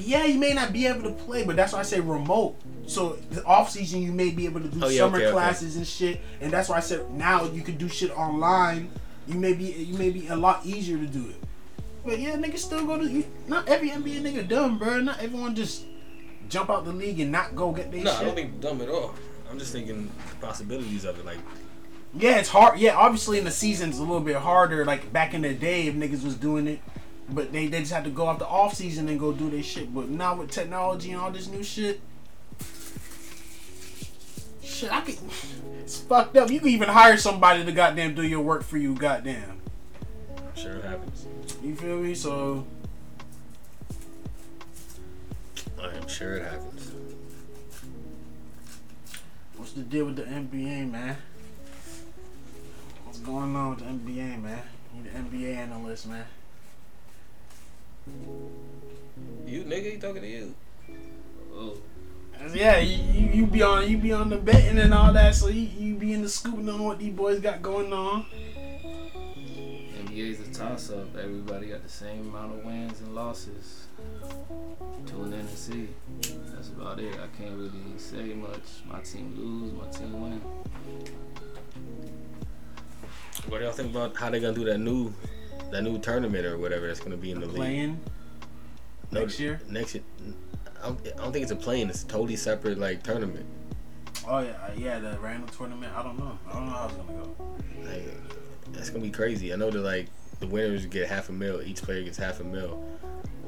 Yeah, you may not be able to play, but that's why I say remote. So the off season, you may be able to do Oh, yeah, summer okay, okay. classes and shit, and that's why I said now you can do shit online. You may be you may be a lot easier to do it. But yeah, niggas still go to. You, not every NBA nigga dumb, bro. Not everyone just jump out the league and not go get their No, shit. I don't think dumb at all. I'm just thinking the possibilities of it. Like Yeah, it's hard. Yeah, obviously in the season's a little bit harder. Like back in the day, if niggas was doing it, but they, they just had to go off the off season and go do their shit. But now with technology and all this new shit, shit, I could. It's fucked up. You can even hire somebody to goddamn do your work for you. Goddamn, sure it happens. you feel me? So I'm sure it happens. What's the deal with the NBA, man? What's going on with the NBA, man? You the NBA analyst, man. You nigga, he talking to you. Oh, Yeah, you, you, you be on you be on the betting and all that, so you, you be in the scoop knowing what these boys got going on. NBA's a toss up. Everybody got the same amount of wins and losses. Tune in and see. That's about it. I can't really say much. My team lose, my team win. What do y'all think about how they gonna do that new, that new tournament or whatever that's gonna be in the league? Playing No, next year? Next year. I don't, I don't think it's a play-in. It's a totally separate like tournament. Oh yeah, uh, yeah, the random tournament. I don't know. I don't know how it's gonna go. Like, that's gonna be crazy. I know that like the winners get half a mil. Each player gets half a mil.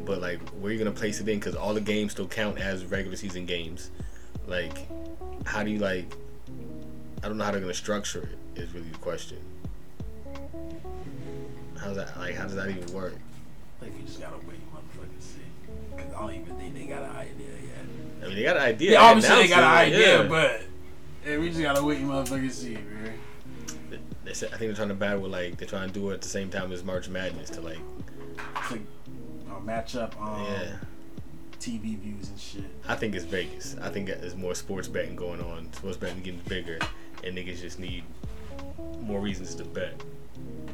But like, where you gonna place it in? Because all the games still count as regular season games. Like, how do you like? I don't know how they're gonna structure it. Is really the question. How's that? Like, how does that even work? I think we just gotta wait, motherfucking see. Cause I don't even think they got an idea yet. I mean, they got an idea. Yeah, obviously they got an idea, yeah. but we just gotta wait, motherfucking see, man. They said, I think they're trying to battle like they're trying to do it at the same time as March Madness to like To uh, match up on yeah. TV views and shit. I think it's Vegas. I think there's more sports betting going on. Sports betting getting bigger, and niggas just need more reasons to bet.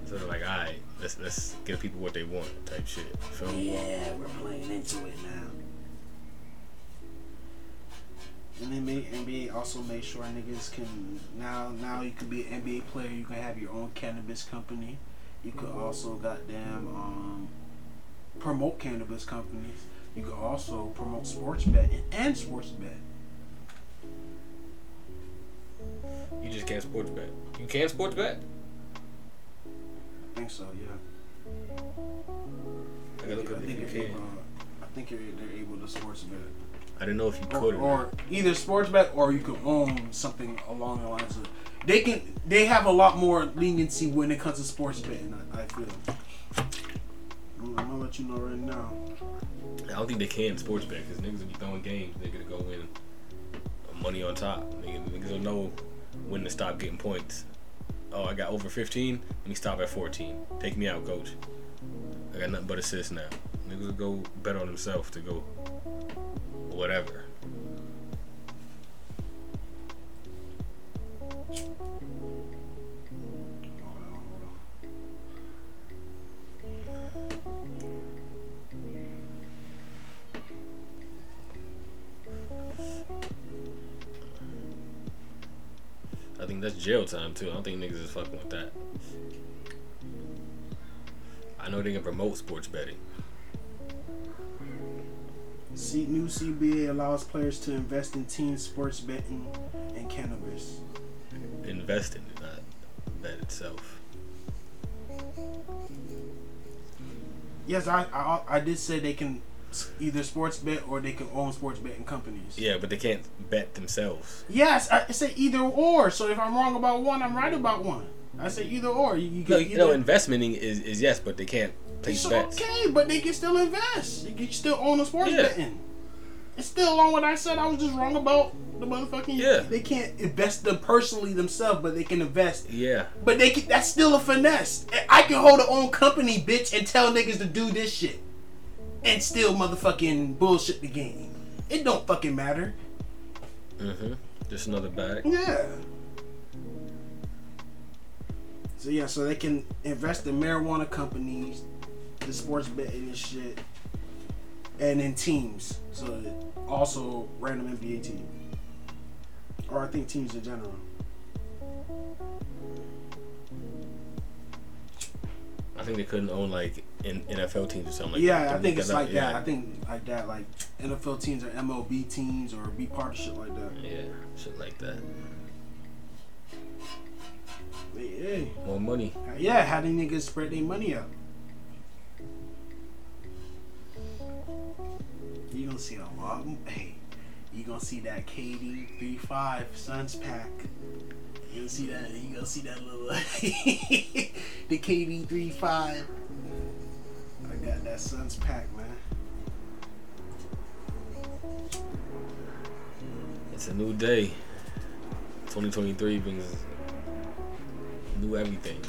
So they're like, all right, let's let's give people what they want, type shit. Feel me? Yeah, we're playing into it now. And then made, NBA also made sure niggas can now now you can be an NBA player. You can have your own cannabis company. You could also goddamn um, promote cannabis companies. You could also promote sports betting and sports bet. You just can't sports bet. You can't sports bet. I think so, yeah. I gotta look I up think if you can. uh, I think you're, they're able to sports bet. I didn't know if you could or, or either sports bet or you can own something along the lines of they can they have a lot more leniency when it comes to sports betting I, I feel I'm, I'm gonna let you know right now. I don't think they can sports bet because niggas will be throwing games. They're gonna go win money on top. Niggas, niggas will know when to stop getting points. Oh, I got over 15. Let me stop at 14. Take me out, coach. I got nothing but assists now. Niggas go bet on themselves to go whatever. That's jail time too. I don't think niggas is fucking with that. I know they can promote sports betting. See, new CBA allows players to invest in team sports betting and cannabis Invest in it, not bet itself. yes I, I I did say they can either sports bet or they can own sports betting companies Yeah, but they can't bet themselves. yes I say either or so if I'm wrong about one I'm right about one I say either or you, you No, either, you know, investmenting is, is yes, but they can't place It's bets. okay, but they can still invest. They can still own a sports Yeah. betting. It's still on what I said. I was just wrong about the motherfucking. Yeah. They can't invest them personally themselves, but they can invest. Yeah, But they can, that's still a finesse. I can hold a own company, bitch, and tell niggas to do this shit, and still motherfucking bullshit the game. It don't fucking matter. mm-hmm. Just another bag. Yeah. So yeah, so they can invest in marijuana companies, the sports betting and shit, and in teams. So also random NBA team, or I think teams in general. I think they couldn't own like in NFL teams or something like yeah, that. I think it's like that. Yeah. I think like that, like NFL teams or MLB teams or be part of shit like that. Yeah, shit like that. Hey, More money. yeah, how they niggas spread their money out. You gonna see a lot. Hey, you gonna see that KD three five Suns pack. You gonna see that. You gonna see that little the KD 35. I got that Suns pack, man. It's a new day. 2023 brings new everything.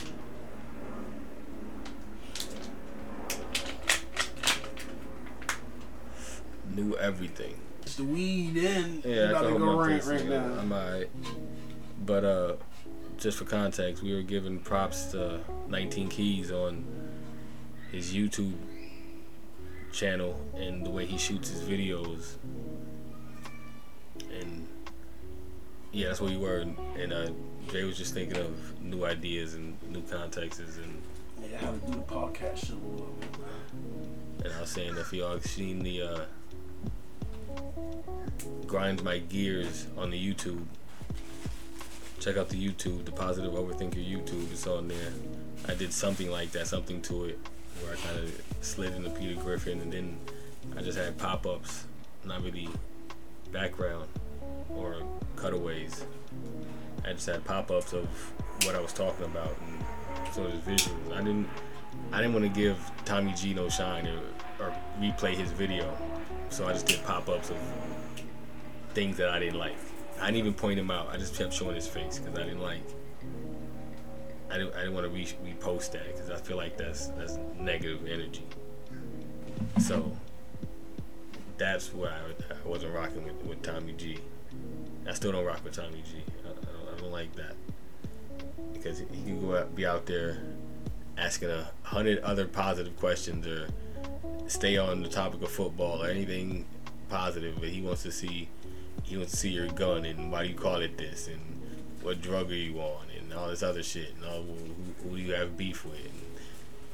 New everything. It's the weed in. Yeah, you I about can to hold go my right peace, right nigga. now. I'm alright. But uh, just for context, we were giving props to 19 Keys on his YouTube channel and the way he shoots his videos. And yeah, that's where we were. And, and uh, Jay was just thinking of new ideas and new contexts and. Yeah, how to do the podcast shit a little bit, man. And I was saying if y'all seen the uh, grinds my gears on the YouTube, check out the YouTube, the Positive Overthinker YouTube. It's on there. I did something like that, something to it, where I kind of slid into Peter Griffin, and then I just had pop-ups, not really background or cutaways. I just had pop-ups of what I was talking about and sort of visuals. I didn't. I didn't want to give Tommy G no shine or, or replay his video, so I just did pop-ups of things that I didn't like. I didn't even point him out. I just kept showing his face because I didn't like. I didn't. I didn't want to re- repost that because I feel like that's that's negative energy. So that's why I, I wasn't rocking with, with Tommy G. I still don't rock with Tommy G. I, I, don't, I don't like that because he can go out, be out there asking a hundred other positive questions or stay on the topic of football or anything positive, but he wants to see wants to see your gun and why do you call it this and what drug are you on and all this other shit and all who, who do you have beef with and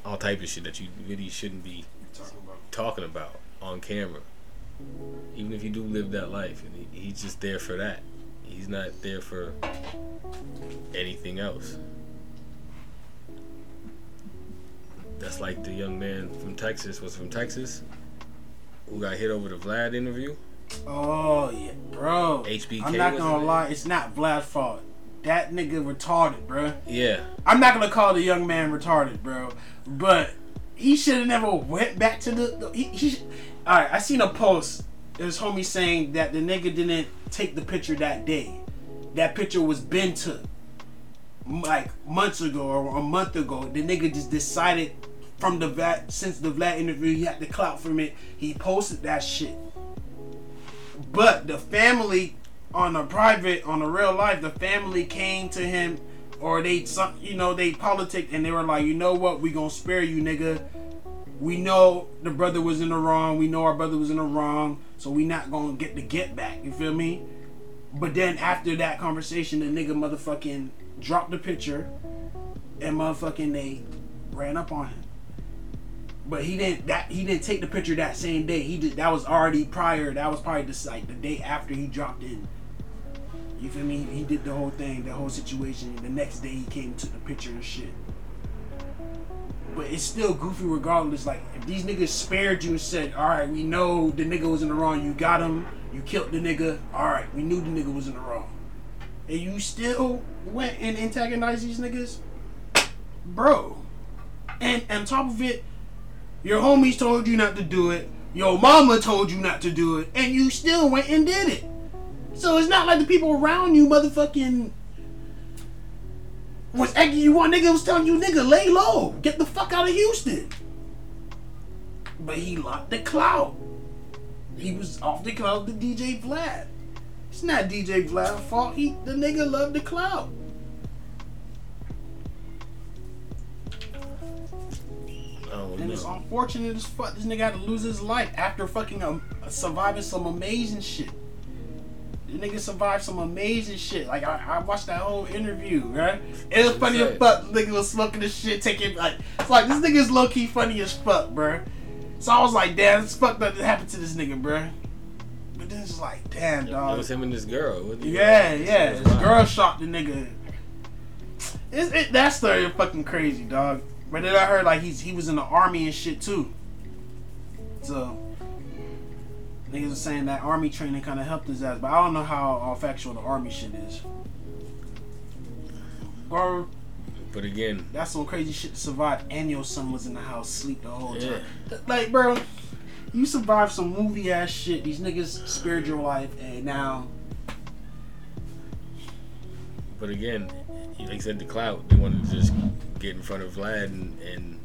all type of shit that you really shouldn't be Talking about talking about on camera. Even if you do live that life, and he, he's just there for that. He's not there for anything else. That's like the young man from Texas was from Texas who got hit over the Vlad interview. Oh yeah, bro. HBK I'm not gonna lie, it's not Vlad's fault. That nigga retarded, bro. Yeah, I'm not gonna call the young man retarded, bro. But he should have never went back to the. the he, he, all right, I seen a post. There's homie saying that the nigga didn't take the picture that day. That picture was been took like months ago or a month ago. The nigga just decided from the Vlad since the Vlad interview he had the clout from it. He posted that shit. But the family on a private, on a real life, the family came to him or they you know, they politic and they were like, you know what, we gonna spare you nigga. We know the brother was in the wrong, we know our brother was in the wrong, so we not gonna get the get back, you feel me? But then after that conversation, the nigga motherfucking dropped the picture and motherfucking they ran up on him. But he didn't that he didn't take the picture that same day. He did that was already prior. That was probably just like the day after he dropped in. You feel me? He did the whole thing, the whole situation. The next day he came took the picture and shit. But it's still goofy regardless. Like if these niggas spared you and said, "All right, we know the nigga was in the wrong. You got him. You killed the nigga. All right, we knew the nigga was in the wrong." And you still went and antagonized these niggas, bro. And on top of it, your homies told you not to do it. Your mama told you not to do it, and you still went and did it. So it's not like the people around you, motherfucking, was egging you on. Nigga was telling you, nigga, lay low, get the fuck out of Houston. But he locked the cloud. He was off the cloud to DJ Vlad. It's not DJ Vlad's fault. He the nigga loved the cloud. Oh And it's unfortunate as fuck. This nigga had to lose his life after fucking um, surviving some amazing shit. The nigga survived some amazing shit. Like I, I watched that whole interview, right? It was funny as fuck. The nigga was smoking this shit, taking like it's like this nigga's low key funny as fuck, bruh. So I was like, damn, it's fucked up that happened to this nigga, bruh. But then it's like, damn, dog. It was him and this girl. Yeah, yeah. This girl shot the nigga. It's, it, that story is fucking crazy, dog. But then I heard like he's he was in the army and shit too. So niggas are saying that army training kind of helped his ass, but I don't know how all factual the army shit is. Or But again, that's some crazy shit to survive, and your son was in the house sleep the whole Yeah. time. Like, bro, you survived some movie ass shit. These niggas spared your life, and now but again, like I said, the clout. They wanted to just get in front of Vlad and, and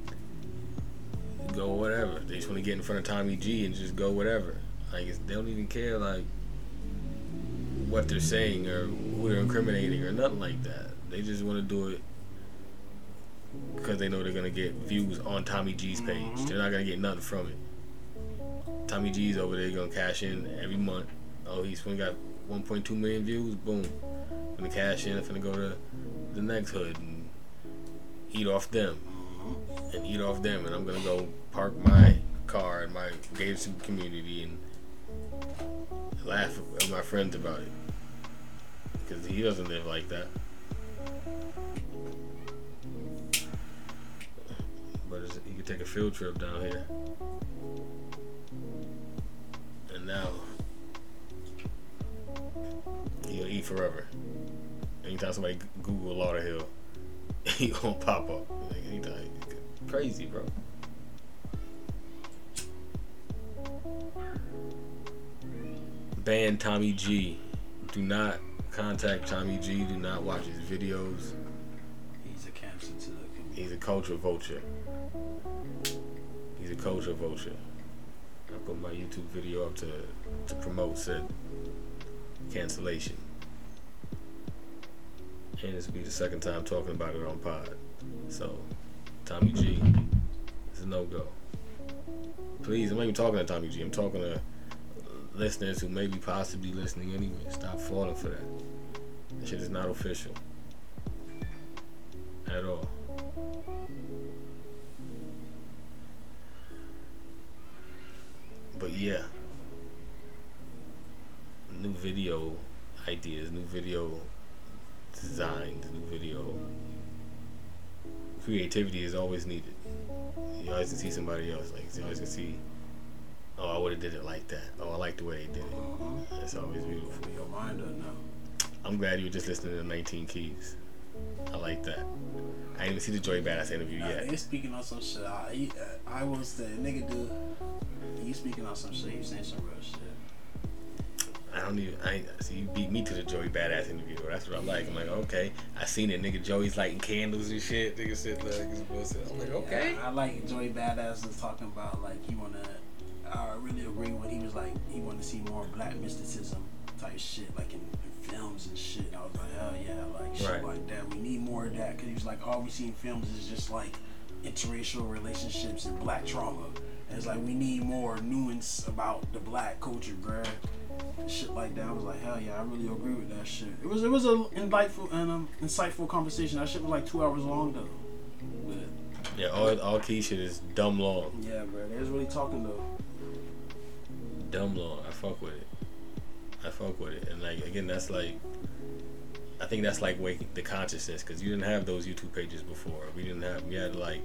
go whatever. They just want to get in front of Tommy G and just go whatever. Like it's, they don't even care like what they're saying or who they're incriminating or nothing like that. They just want to do it because they know they're gonna get views on Tommy G's page. They're not gonna get nothing from it. Tommy G's over there gonna cash in every month. Oh, he's finna got 1.2 million views. Boom, gonna cash in. Gonna go to the next hood and eat off them mm-hmm. and eat off them. And I'm gonna go park my car in my gated community and laugh at my friends about it because he doesn't live like that. But he could take a field trip down here. And now he'll eat forever. Anytime somebody Google Lauderhill, he gonna pop up. Anytime. Crazy, bro. Ban Tommy G. Do not contact Tommy G. Do not watch his videos. He's a cancer to the community. He's a culture vulture. He's a culture vulture. I put my YouTube video up to to promote said cancellation. And this will be the second time talking about it on pod. So, Tommy G is a no go. Please, I'm not even talking to Tommy G. I'm talking to listeners who may be possibly listening anyway. Stop falling for that. That shit is not official. At all. But yeah, new video ideas, new video designs, new video creativity is always needed. You always can see somebody else. Like you always can see, oh, I would have did it like that. Oh, I like the way they did it. Uh-huh. It's always beautiful. Your mind or no? I'm glad you were just listening to 19 Keys. I like that. I didn't even see the Joey Badass interview Nah, yet. they speaking on some shit. I, I was the nigga dude. You speaking on some shit. You saying some real shit. I don't even. I ain't- see you beat me to the Joey Badass interview. That's what I like. I'm like, okay, I seen it. Nigga Joey's lighting candles and shit. Nigga said like, it's bullshit. I'm like, okay. Yeah, I like Joey Badass is talking about like he wanna. I really agree when he was like he wanted to see more black mysticism type shit like in, in films and shit. I was like, hell yeah, like shit Right. like that. We need more of that because he was like all we see in films is just like interracial relationships and black trauma. And it's like we need more nuance about the black culture, bruh. Shit like that. I was like, hell yeah, I really agree with that shit. It was it was a insightful and um, insightful conversation. That shit was like two hours long though. But Yeah, all all key shit is dumb long. yeah, bro, they was really talking though. Dumb long. I fuck with it. I fuck with it. And like again, that's like. I think that's like waking the consciousness because you didn't have those YouTube pages before. We didn't have. We had like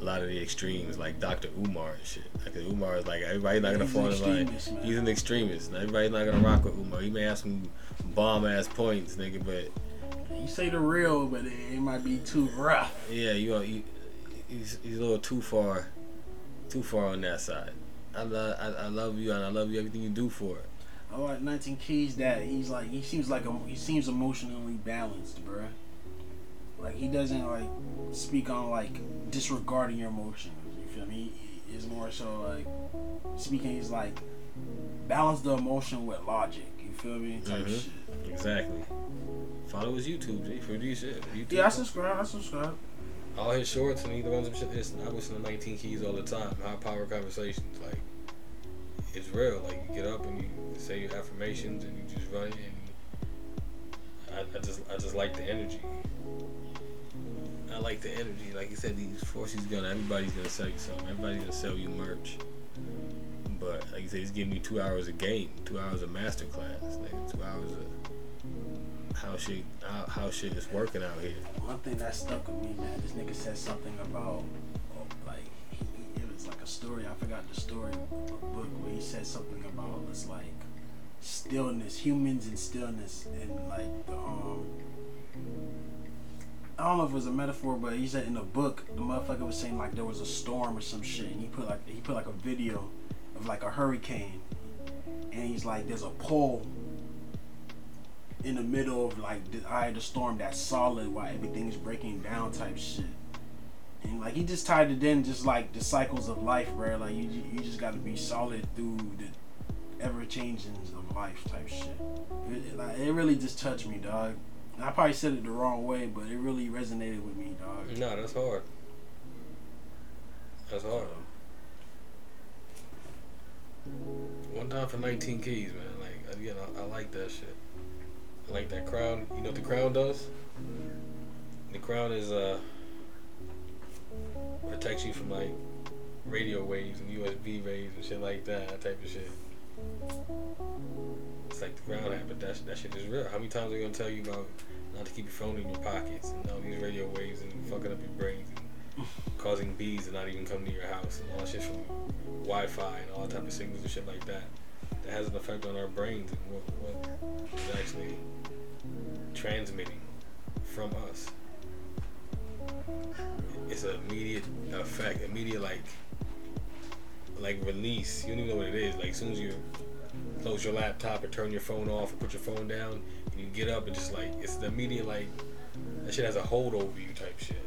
a lot of the extremes, like Dr. Umar and shit. Like Umar is like everybody's not gonna He's fall in line. man. He's an extremist. Now, everybody's not gonna rock with Umar. He may have some bomb ass points, nigga, but You say the real, but it, it might be too rough. Yeah, you know, you, he's, he's a little too far, too far on that side. I love, I, I love you, and I love you everything you do for it. I like 19 Keys that he's like he seems like a, he seems emotionally balanced, bruh. Like he doesn't like speak on like disregarding your emotions. You feel me? It's more so like speaking. He's like balance the emotion with logic. You feel me? Type Mhm. shit. Exactly. Follow his YouTube, G, for these shit. YouTube. Yeah, I subscribe. I subscribe. all his shorts and he runs some shit. Listen, I listen to 19 Keys all the time. High power conversations, like it's real. Like you get up and you say your affirmations and you just run and I, I just, I just like the energy. I like the energy. Like you said, these forces gonna, everybody's gonna sell you something. Everybody's gonna sell you merch. But like you said, he's giving you two hours of game, two hours of master class, like two hours of how shit, how, how shit is working out here. One thing that stuck with me, man, this nigga said something about, like a story. I forgot the story, book where he said something about it's like stillness, humans and stillness, and like the um. I don't know if it was a metaphor, but he said in the book, the motherfucker was saying like there was a storm or some shit, and he put like he put like a video of like a hurricane, and he's like, there's a pole in the middle of like the eye of the storm that's solid while everything's breaking down type shit. And like he just tied it in just like the cycles of life, bro. Like you you just gotta be solid through the ever changings of life type shit. It, like, it really just touched me, dog. And I probably said it the wrong way, but it really resonated with me, dog. No, that's hard. That's hard. One time for 19 keys, man. Like again, I, I like that shit. I like that crown. You know what the crown does? The crown is uh protects you from like radio waves and USB waves and shit like that, that type of shit. It's like the ground but that, that shit is real. How many times are they gonna tell you about not to keep your phone in your pockets and all these radio waves and fucking up your brains and causing bees to not even come to your house and all that shit from Wi-Fi and all that type of signals and shit like that. That has an effect on our brains and what, what is actually transmitting from us. It's an immediate effect, immediate like like release. You don't even know what it is. Like as soon as you close your laptop or turn your phone off or put your phone down, and you get up and just like it's the immediate like that shit has a hold over you type shit.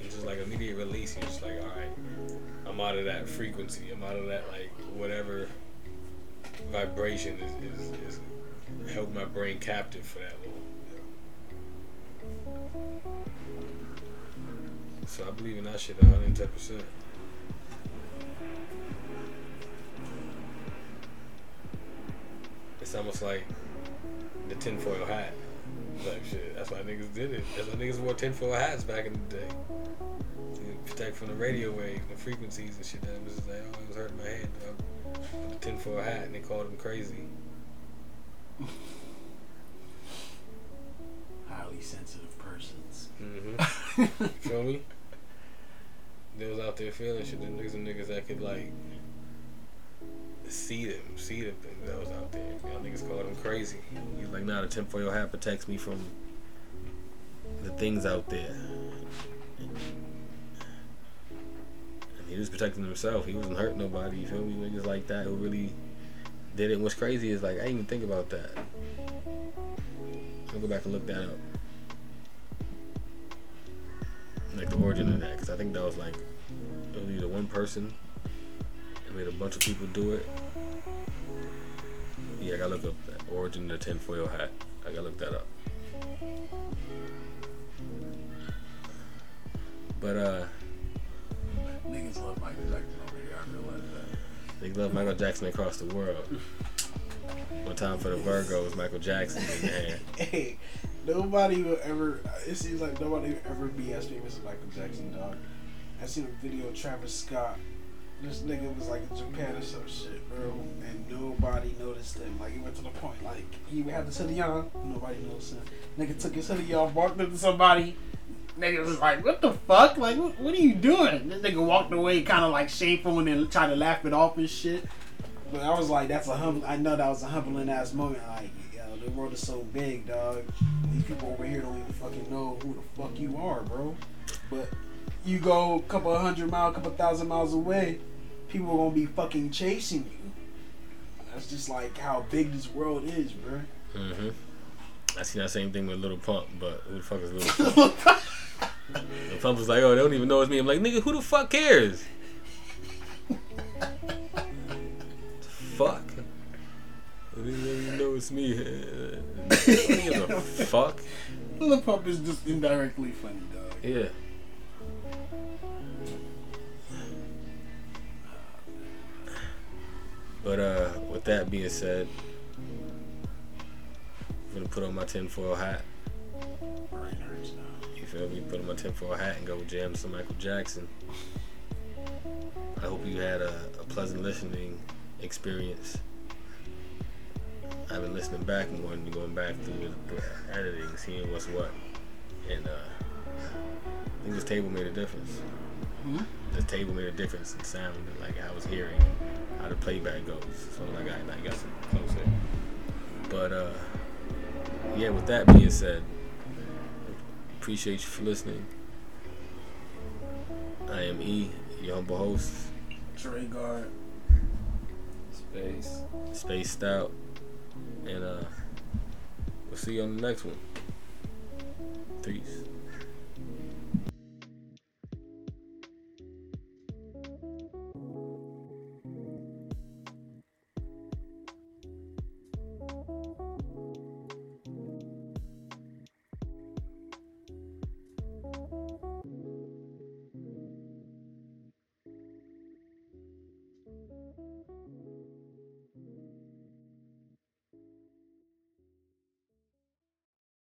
It's just like immediate release. You're just like, all right, I'm out of that frequency. I'm out of that like whatever vibration is is, is held my brain captive for that long. So I believe in that shit 110 percent. It's almost like the tinfoil hat Like shit. That's why niggas did it. That's why niggas wore tinfoil hats back in the day. To protect from the radio waves, the frequencies and shit. That was just like, oh, it was hurting my head. Dog. The tinfoil hat, and they called him crazy. Highly sensitive. Mm-hmm. Feel me? They was out there feeling shit. Them niggas and niggas that could like see them, see them things that was out there. Y'all niggas called him crazy. He's like, nah, the tinfoil hat protects me from the things out there. And he was protecting himself. He wasn't hurting nobody. You feel me? Niggas like that who really did it. And what's crazy is like I didn't even think about that. I'll go back and look that up. Like the origin of that, because I think that was like it was either one person and made a bunch of people do it. Yeah, I gotta look up the origin of the tinfoil hat. I gotta look that up. But uh, Niggas love Michael Jackson over here. I realize that. they love Michael Jackson across the world. One time for the Virgos, Michael Jackson in the hand. Nobody will ever. Uh, it seems like nobody will ever be as famous as Michael Jackson, dog. I seen a video of Travis Scott. This nigga was like in Japan or some shit, bro, and nobody noticed him. Like he went to the point, like he had the hoodie on, nobody noticed him. Nigga took his hoodie off, walked up to somebody. Nigga was like, "What the fuck? Like, what, what are you doing?" This nigga walked away, kind of like shameful, and then tried to laugh it off and shit. But I was like, "That's a hum." I know that was a humbling ass moment. Like, the world is so big, dog. These people over here don't even fucking know who the fuck you are, bro. But you go a couple hundred miles, a couple thousand miles away, people are gonna be fucking chasing you. That's just like how big this world is, bro. hmm I seen that same thing with Lil Pump, but who the fuck is Little Pump? Lil Pump was like, oh, they don't even know it's me. I'm like, nigga, who the fuck cares? fuck. Even know it's me. A fuck? Lil Pump is just indirectly funny, dog. Yeah. But uh, with that being said, I'm gonna put on my tinfoil hat. Brain hurts now. You feel me? Put on my tinfoil hat and go jam some Michael Jackson. I hope you had a, a pleasant listening experience. I've been listening back and going going back through the, the editing, seeing what's what. And uh, I think this table made a difference. This table made a difference in sound and like I was hearing how the playback goes. So like I, I got some closer. But uh, yeah, with that being said, appreciate you for listening. I am E, your humble host, Trey Guard. Space. spaced out, and uh, We'll see you on the next one. Peace.